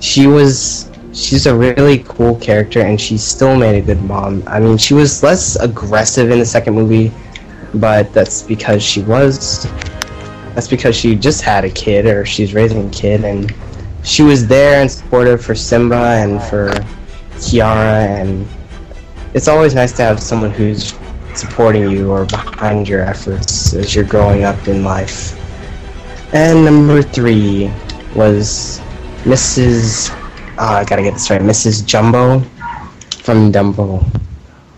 she was she's a really cool character and she still made a good mom. I mean, she was less aggressive in the second movie, but that's because she was that's because she just had a kid or she's raising a kid and she was there and supportive for Simba and for Kiara and it's always nice to have someone who's supporting you or behind your efforts as you're growing up in life. And number three was Mrs. Uh, I gotta get this right. Mrs. Jumbo from Dumbo.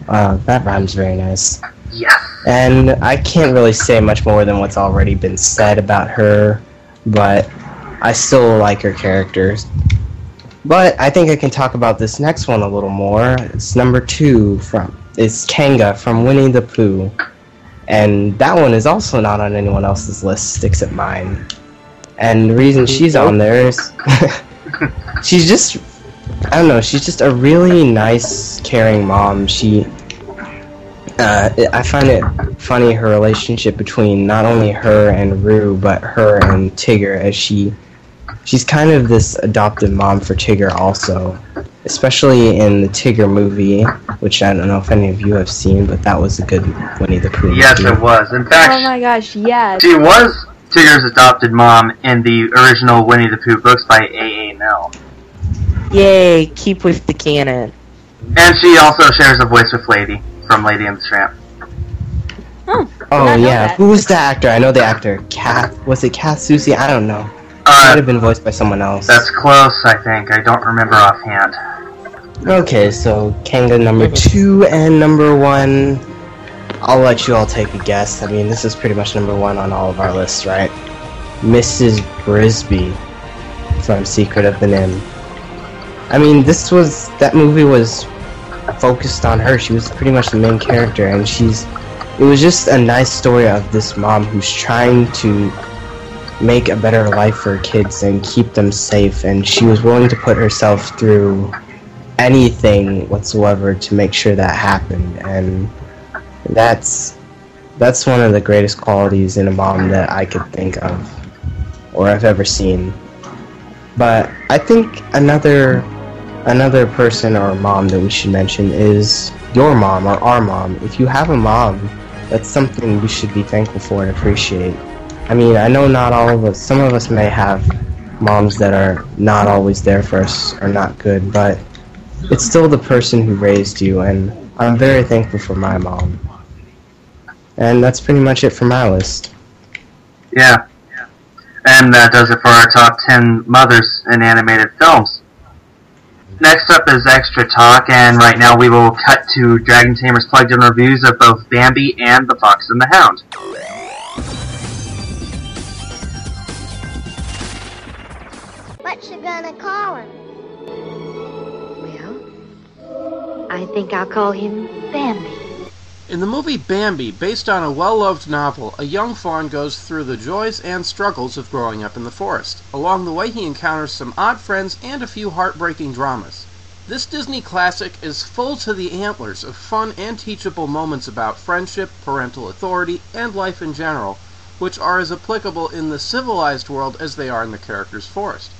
Uh, that rhymes very nice. Yes. And I can't really say much more than what's already been said about her, but I still like her characters. But I think I can talk about this next one a little more. It's number two from it's Kanga from Winnie the Pooh. And that one is also not on anyone else's list except mine. And the reason she's on there is she's just I don't know, she's just a really nice, caring mom. She uh, I find it funny her relationship between not only her and Roo, but her and Tigger, as she she's kind of this adopted mom for Tigger also, especially in the Tigger movie, which I don't know if any of you have seen, but that was a good Winnie the Pooh. Yes, movie. it was. In fact, Oh my gosh, yes. she was Tigger's adopted mom in the original Winnie the Pooh books by A.A. Milne. Yay, keep with the canon. And she also shares a voice with Lady from Lady and the Tramp. Oh I know yeah, that. who was the actor? I know the actor. Kath was it Kath Susie? I don't know. Might Uh, have been voiced by someone else. that's close, I think. I don't remember offhand. Okay, so Kanga number two and number one. I'll let you all take a guess. I mean, this is pretty much number one on all of our lists, right? Mrs. Brisby from Secret of the NIMH. I mean, this was that movie was focused on her. She was pretty much the main character, and she's. It was just a nice story of this mom who's trying to make a better life for her kids and keep them safe, and she was willing to put herself through anything whatsoever to make sure that happened and that's that's one of the greatest qualities in a mom that I could think of or I've ever seen. But I think another another person or mom that we should mention is your mom or our mom. If you have a mom, that's something we should be thankful for and appreciate. I mean, I know not all of us, some of us may have moms that are not always there for us or not good, but it's still the person who raised you, and I'm very thankful for my mom. And that's pretty much it for my list. Yeah. And that does it for our top 10 mothers in animated films next up is Extra Talk, and right now we will cut to Dragon Tamer's plugged in reviews of both Bambi and The Fox and the Hound. What you gonna call him? Well, I think I'll call him Bambi. In the movie Bambi, based on a well loved novel, a young fawn goes through the joys and struggles of growing up in the forest. Along the way, he encounters some odd friends and a few heartbreaking dramas. This Disney classic is full to the antlers of fun and teachable moments about friendship, parental authority, and life in general, which are as applicable in the civilized world as they are in the character's forest.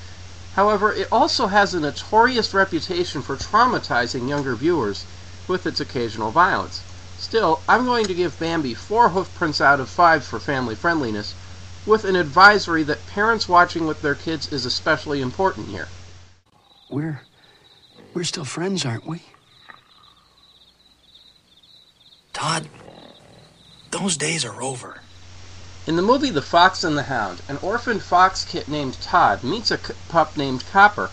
However, it also has a notorious reputation for traumatizing younger viewers with its occasional violence. Still, I'm going to give Bambi four hoof prints out of five for family friendliness, with an advisory that parents watching with their kids is especially important here. We're we're still friends, aren't we? Todd, those days are over. In the movie The Fox and the Hound, an orphaned fox kit named Todd meets a pup named Copper,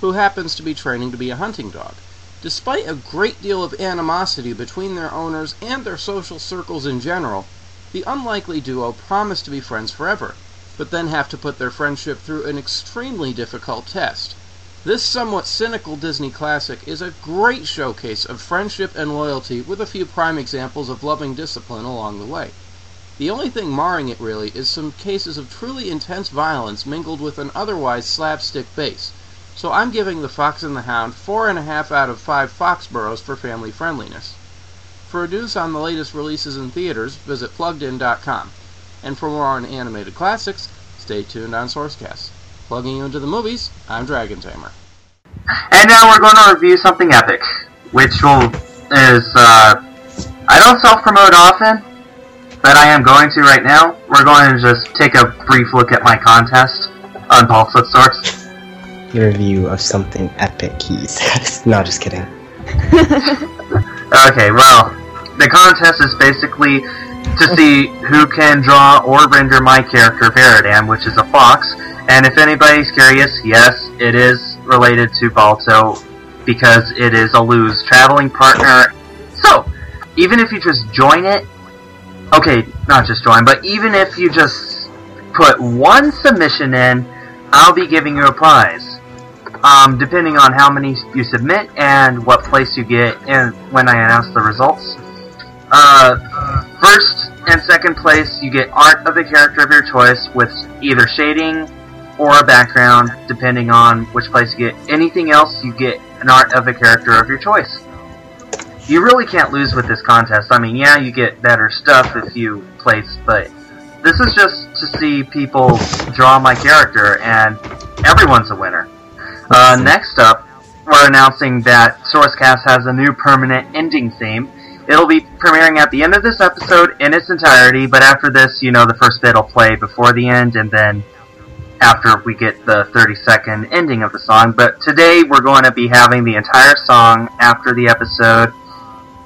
who happens to be training to be a hunting dog. Despite a great deal of animosity between their owners and their social circles in general, the unlikely duo promise to be friends forever, but then have to put their friendship through an extremely difficult test. This somewhat cynical Disney classic is a great showcase of friendship and loyalty with a few prime examples of loving discipline along the way. The only thing marring it really is some cases of truly intense violence mingled with an otherwise slapstick base. So I'm giving The Fox and the Hound four and a half out of five Foxboroughs for family friendliness. For news on the latest releases in theaters, visit pluggedin.com. And for more on animated classics, stay tuned on Sourcecast. Plugging you into the movies, I'm Dragon Tamer. And now we're going to review something epic, which will is uh, I don't self promote often, but I am going to right now. We're going to just take a brief look at my contest on Pulse Source. Your review of something epic, he says. no, just kidding. Okay, well, the contest is basically to see who can draw or render my character Veridam, which is a fox. And if anybody's curious, yes, it is related to Balto because it is a lose traveling partner. So, even if you just join it, okay, not just join, but even if you just put one submission in, I'll be giving you a prize. Um, depending on how many you submit and what place you get and when I announce the results. Uh, first and second place, you get art of the character of your choice with either shading or a background, depending on which place you get. Anything else, you get an art of a character of your choice. You really can't lose with this contest. I mean, yeah, you get better stuff if you place, but this is just to see people draw my character, and everyone's a winner. Uh, next up, we're announcing that Sourcecast has a new permanent ending theme. It'll be premiering at the end of this episode in its entirety, but after this, you know, the first bit will play before the end, and then after we get the 30 second ending of the song. But today, we're going to be having the entire song after the episode,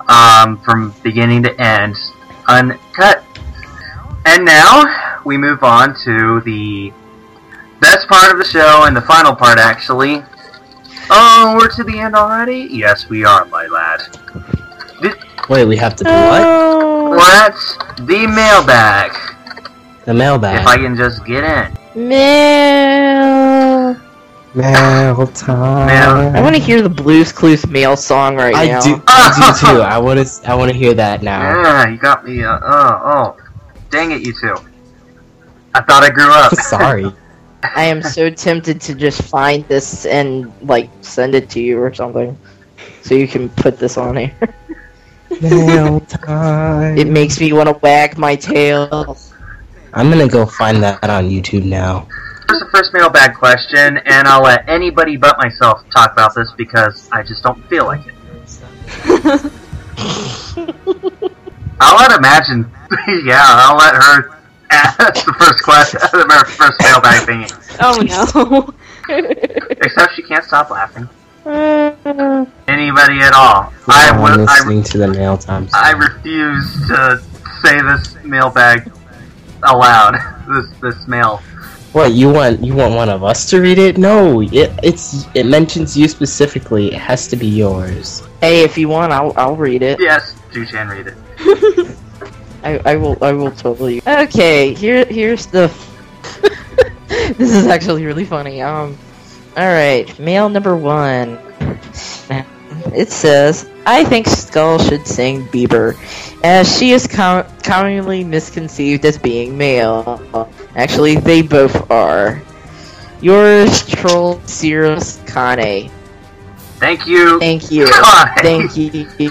um, from beginning to end, uncut. And now, we move on to the best part of the show and the final part, actually. Oh, we're to the end already? Yes, we are, my lad. Wait, we have to do what? Oh, What's the mailbag? The mailbag. If I can just get in. mail. Mail time. Mail. I want to hear the Blue's Clues mail song right I now. do. I do too. I want to. I want to hear that now. Yeah, you got me. Uh, oh, oh. Dang it, you two. I thought I grew up. Sorry. I am so tempted to just find this and like send it to you or something, so you can put this on here. Mail time. It makes me want to wag my tail. I'm gonna go find that on YouTube now. Here's the first mailbag question, and I'll let anybody but myself talk about this because I just don't feel like it. I'll let Imagine. yeah, I'll let her ask the first question, the first mailbag thingy. Oh no. Except she can't stop laughing. Uh, Anybody at all. I I'm was. I, listening to the mail time. I refuse to say this mailbag aloud. This this mail. What you want? You want one of us to read it? No, it it's it mentions you specifically. It has to be yours. hey, if you want, I'll I'll read it. Yes, Juuchan, read it. I, I will I will totally. Okay, here here's the. this is actually really funny. Um, Alright, mail number one. It says, I think Skul should sing Bieber, as she is com- commonly misconceived as being male. Actually, they both are. Yours, Troll Cirrus Kane. Thank you. Thank you. Thank you.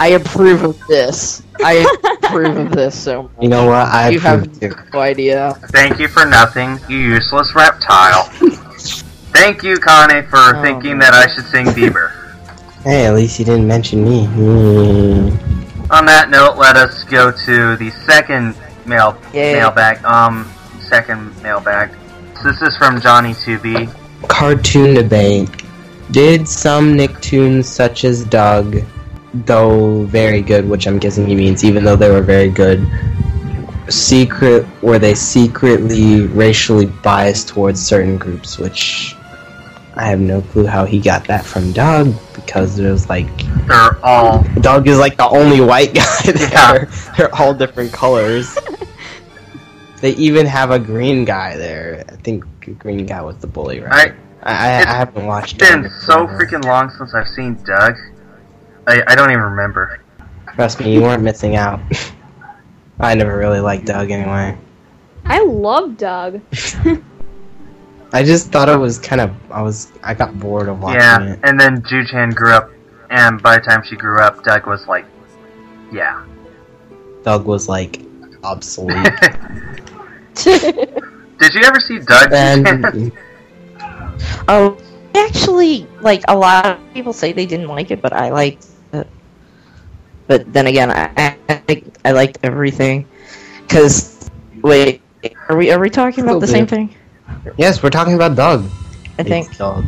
I approve of this. I approve of this so much. You know what? I You have too. no idea. Thank you for nothing, you useless reptile. Thank you, Connie, for Oh, thinking man. that I should sing Bieber. Hey, at least you didn't mention me. Hmm. On that note, let us go to the second mail Yay. mailbag. Um, second mailbag. This is from Johnny 2B. Cartoon debate. Did some Nicktoons such as Doug, though very good, which I'm guessing he means, even though they were very good, secret were they secretly racially biased towards certain groups, which I have no clue how he got that from Doug because it was like They're all Doug is like the only white guy there. Yeah. They're all different colors. they even have a green guy there. I think the green guy was the bully, right? I, I, It's I haven't watched. It's been Doug so freaking long since I've seen Doug. I, I don't even remember. Trust me, you weren't missing out. I never really liked Doug anyway. I love Doug. I just thought it was kind of. I was. I got bored of watching Yeah, it. and then Juuchan grew up, and by the time she grew up, Doug was like, yeah. Doug was like obsolete. Did you ever see Doug? Juuchan? and Oh, actually, like a lot of people say they didn't like it, but I liked it. But then again, I I, I liked everything. Cause wait, are we are we talking about the Little same thing? yes, we're talking about Doug. I think. It's Doug.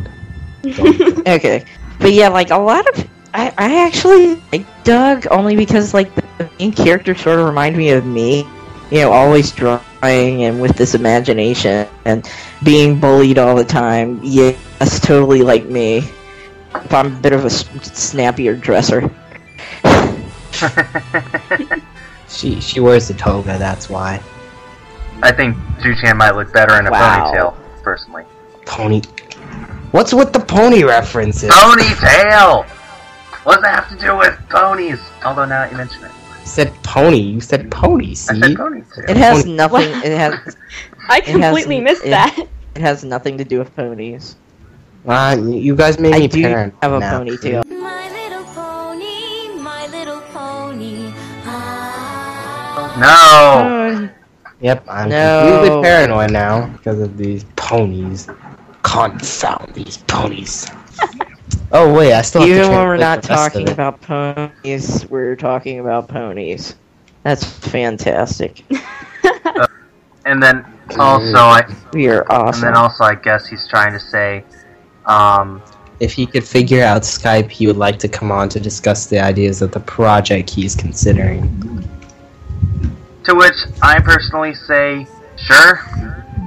Okay, but yeah, like a lot of I I actually like Doug only because like the main character sort of remind me of me. You know, always drawing and with this imagination and being bullied all the time. Yeah, that's totally like me. If I'm a bit of a snappier dresser. She she wears the toga. That's why. I think Juuchan might look better in a Wow. ponytail, personally. Pony. What's with the pony references? Ponytail! What does that have to do with ponies? Although now that you mention it. You said pony. You said pony. I See. said ponytail. It has Pony- nothing. It has I has- completely missed it- that. it has nothing to do with ponies. Uh, you guys made I me do parent have a now. ponytail. No! Yep, I'm No. completely paranoid now because of these ponies. Confound these ponies. oh wait, I still have to Even when we're not the rest of talking about ponies, we're talking about ponies. That's fantastic. And then also, I, We are awesome. and then also, I guess he's trying to say, um, If he could figure out Skype, he would like to come on to discuss the ideas of the project he's considering. To which I personally say, sure.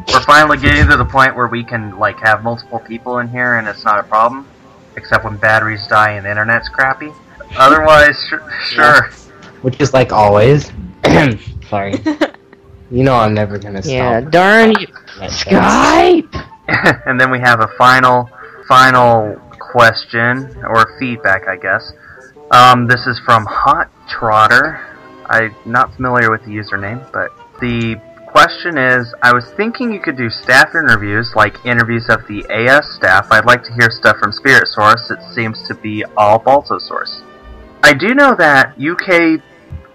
We're finally getting to the point where we can like have multiple people in here, and it's not a problem. Except when batteries die and the internet's crappy. Otherwise, sure. sure. Which is like always. Sorry. You know I'm never gonna stop. yeah, darn you. Skype! and then we have a final, final question or feedback, I guess. Um, this is from Hot Trotter. I'm not familiar with the username, but the question is: I was thinking you could do staff interviews, like interviews of the AS staff. I'd like to hear stuff from Spirit Source. It seems to be all Balto Source. I do know that UK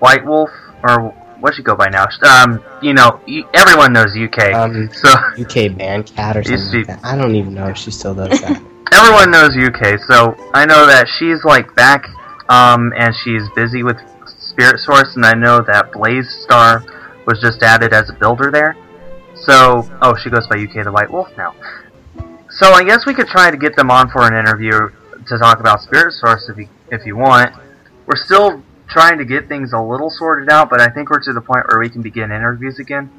White Wolf, or what should go by now? Um, you know, everyone knows UK. Um, so UK band cat or something like that. I don't even know if she still does that. everyone knows UK, so I know that she's like back, um, and she's busy with Spirit Source, and I know that Blaze Star was just added as a builder there. So, oh, she goes by UK the White Wolf now. So I guess we could try to get them on for an interview to talk about Spirit Source if you if you want. We're still trying to get things a little sorted out, but I think we're to the point where we can begin interviews again.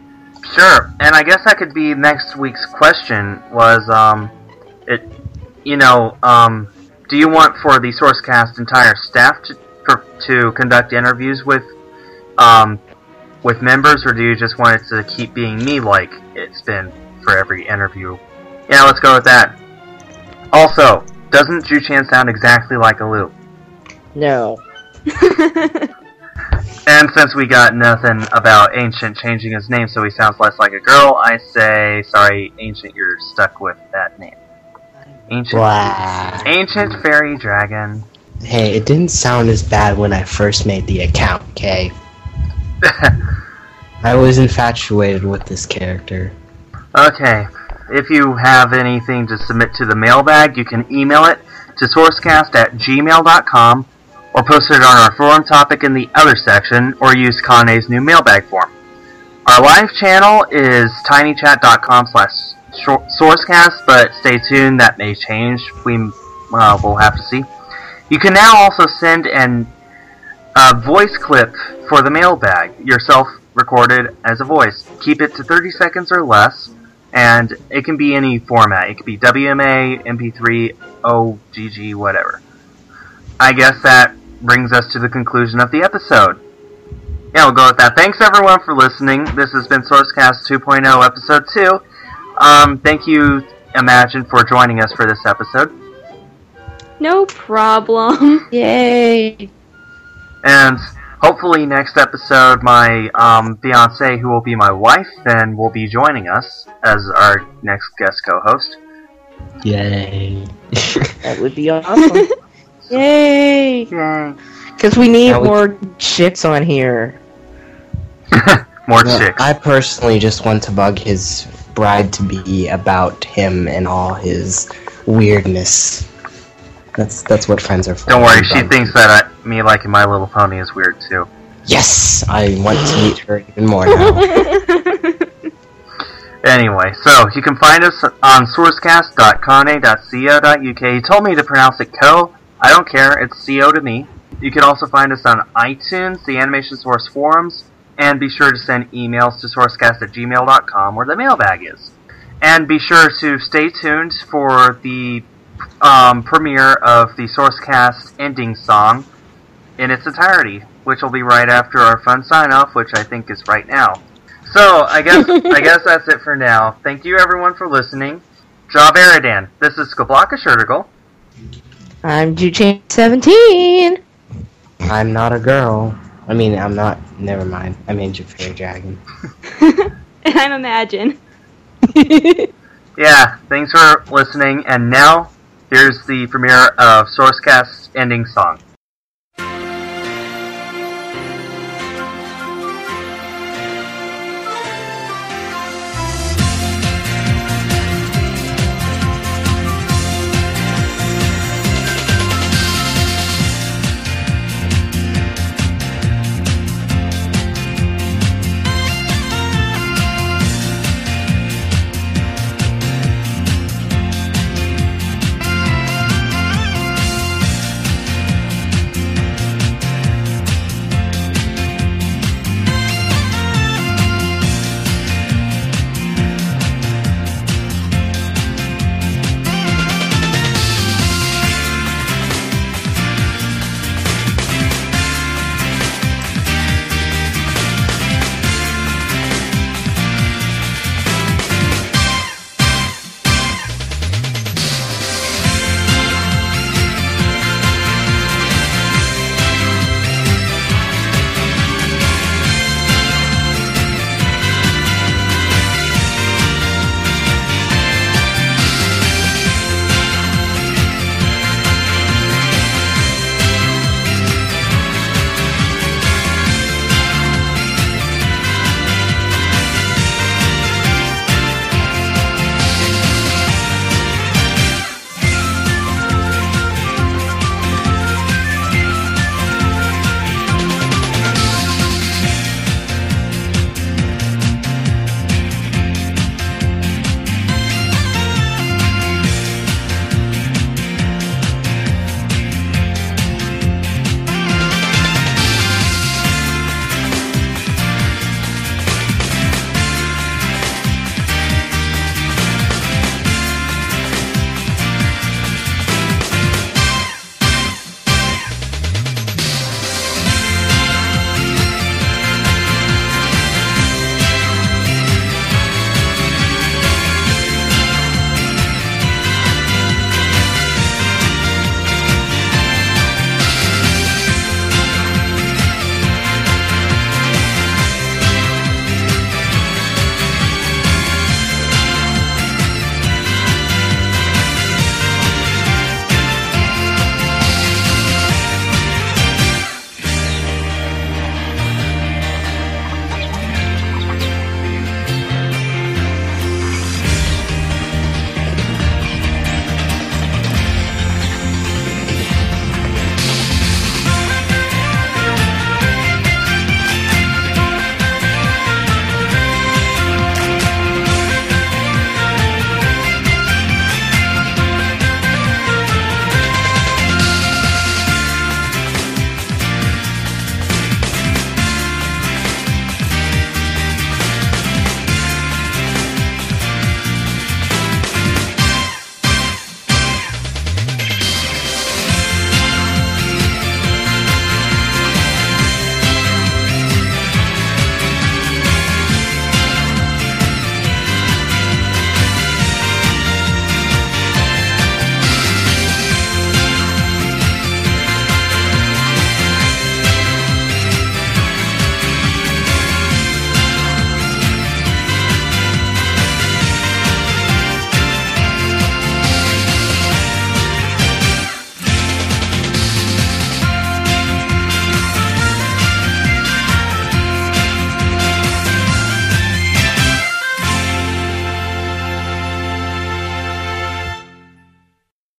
Sure, and I guess that could be next week's question. Was um, it you know, um, do you want for the Sourcecast entire staff to to conduct interviews with um, with members, or do you just want it to keep being me like it's been for every interview? Yeah, let's go with that. Also, doesn't Juuchan sound exactly like a Lou? No. And since we got nothing about Ancient changing his name so he sounds less like a girl, I say, sorry, Ancient, you're stuck with that name. Ancient, Wow. Ancient Fairy Dragon. Hey, it didn't sound as bad when I first made the account, okay? I was infatuated with this character. okay, if you have anything to submit to the mailbag, you can email it to sourcecast at gmail.com or post it on our forum topic in the other section or use Kane's new mailbag form. Our live channel is tinychat.com slash sourcecast, but stay tuned, that may change. We, uh, we'll have to see. You can now also send an a voice clip for the mailbag, yourself recorded as a voice. Keep it to 30 seconds or less, and it can be any format. It could be WMA, MP3, OGG, whatever. I guess that brings us to the conclusion of the episode. Yeah, we'll go with that. Thanks everyone for listening. This has been Sourcecast 2.0, episode 2. Um, thank you, Imagine, for joining us for this episode. No problem. Yay! And hopefully next episode, my um, fiance, who will be my wife, then will be joining us as our next guest co-host. Yay. That would be awesome. Yay! Yay! Because we need Now we- more chicks on here. More No, chicks. I personally just want to bug his bride to be about him and all his weirdness. That's that's what friends are for. Don't worry, she thinks that I, me liking My Little Pony is weird too. Yes, I want to meet her even more now. Anyway, so you can find us on sourcecast.kane.co.uk. He told me to pronounce it co. I don't care, it's co to me. You can also find us on iTunes, the Animation Source forums, and be sure to send emails to sourcecast at gmail.com where the mailbag is. And be sure to stay tuned for the um, premiere of the Sourcecast ending song in its entirety, which will be right after our fun sign off, which I think is right now. So I guess I guess that's it for now. Thank you everyone for listening. Job Eridan. This is Skulblaka Shur'tugal. I'm Juuchan17. I'm not a girl. I mean, I'm not. Never mind. I mean, Fairy Dragon. and I'm Imagine. Yeah, thanks for listening. And now here's the premiere of Sourcecast's ending song.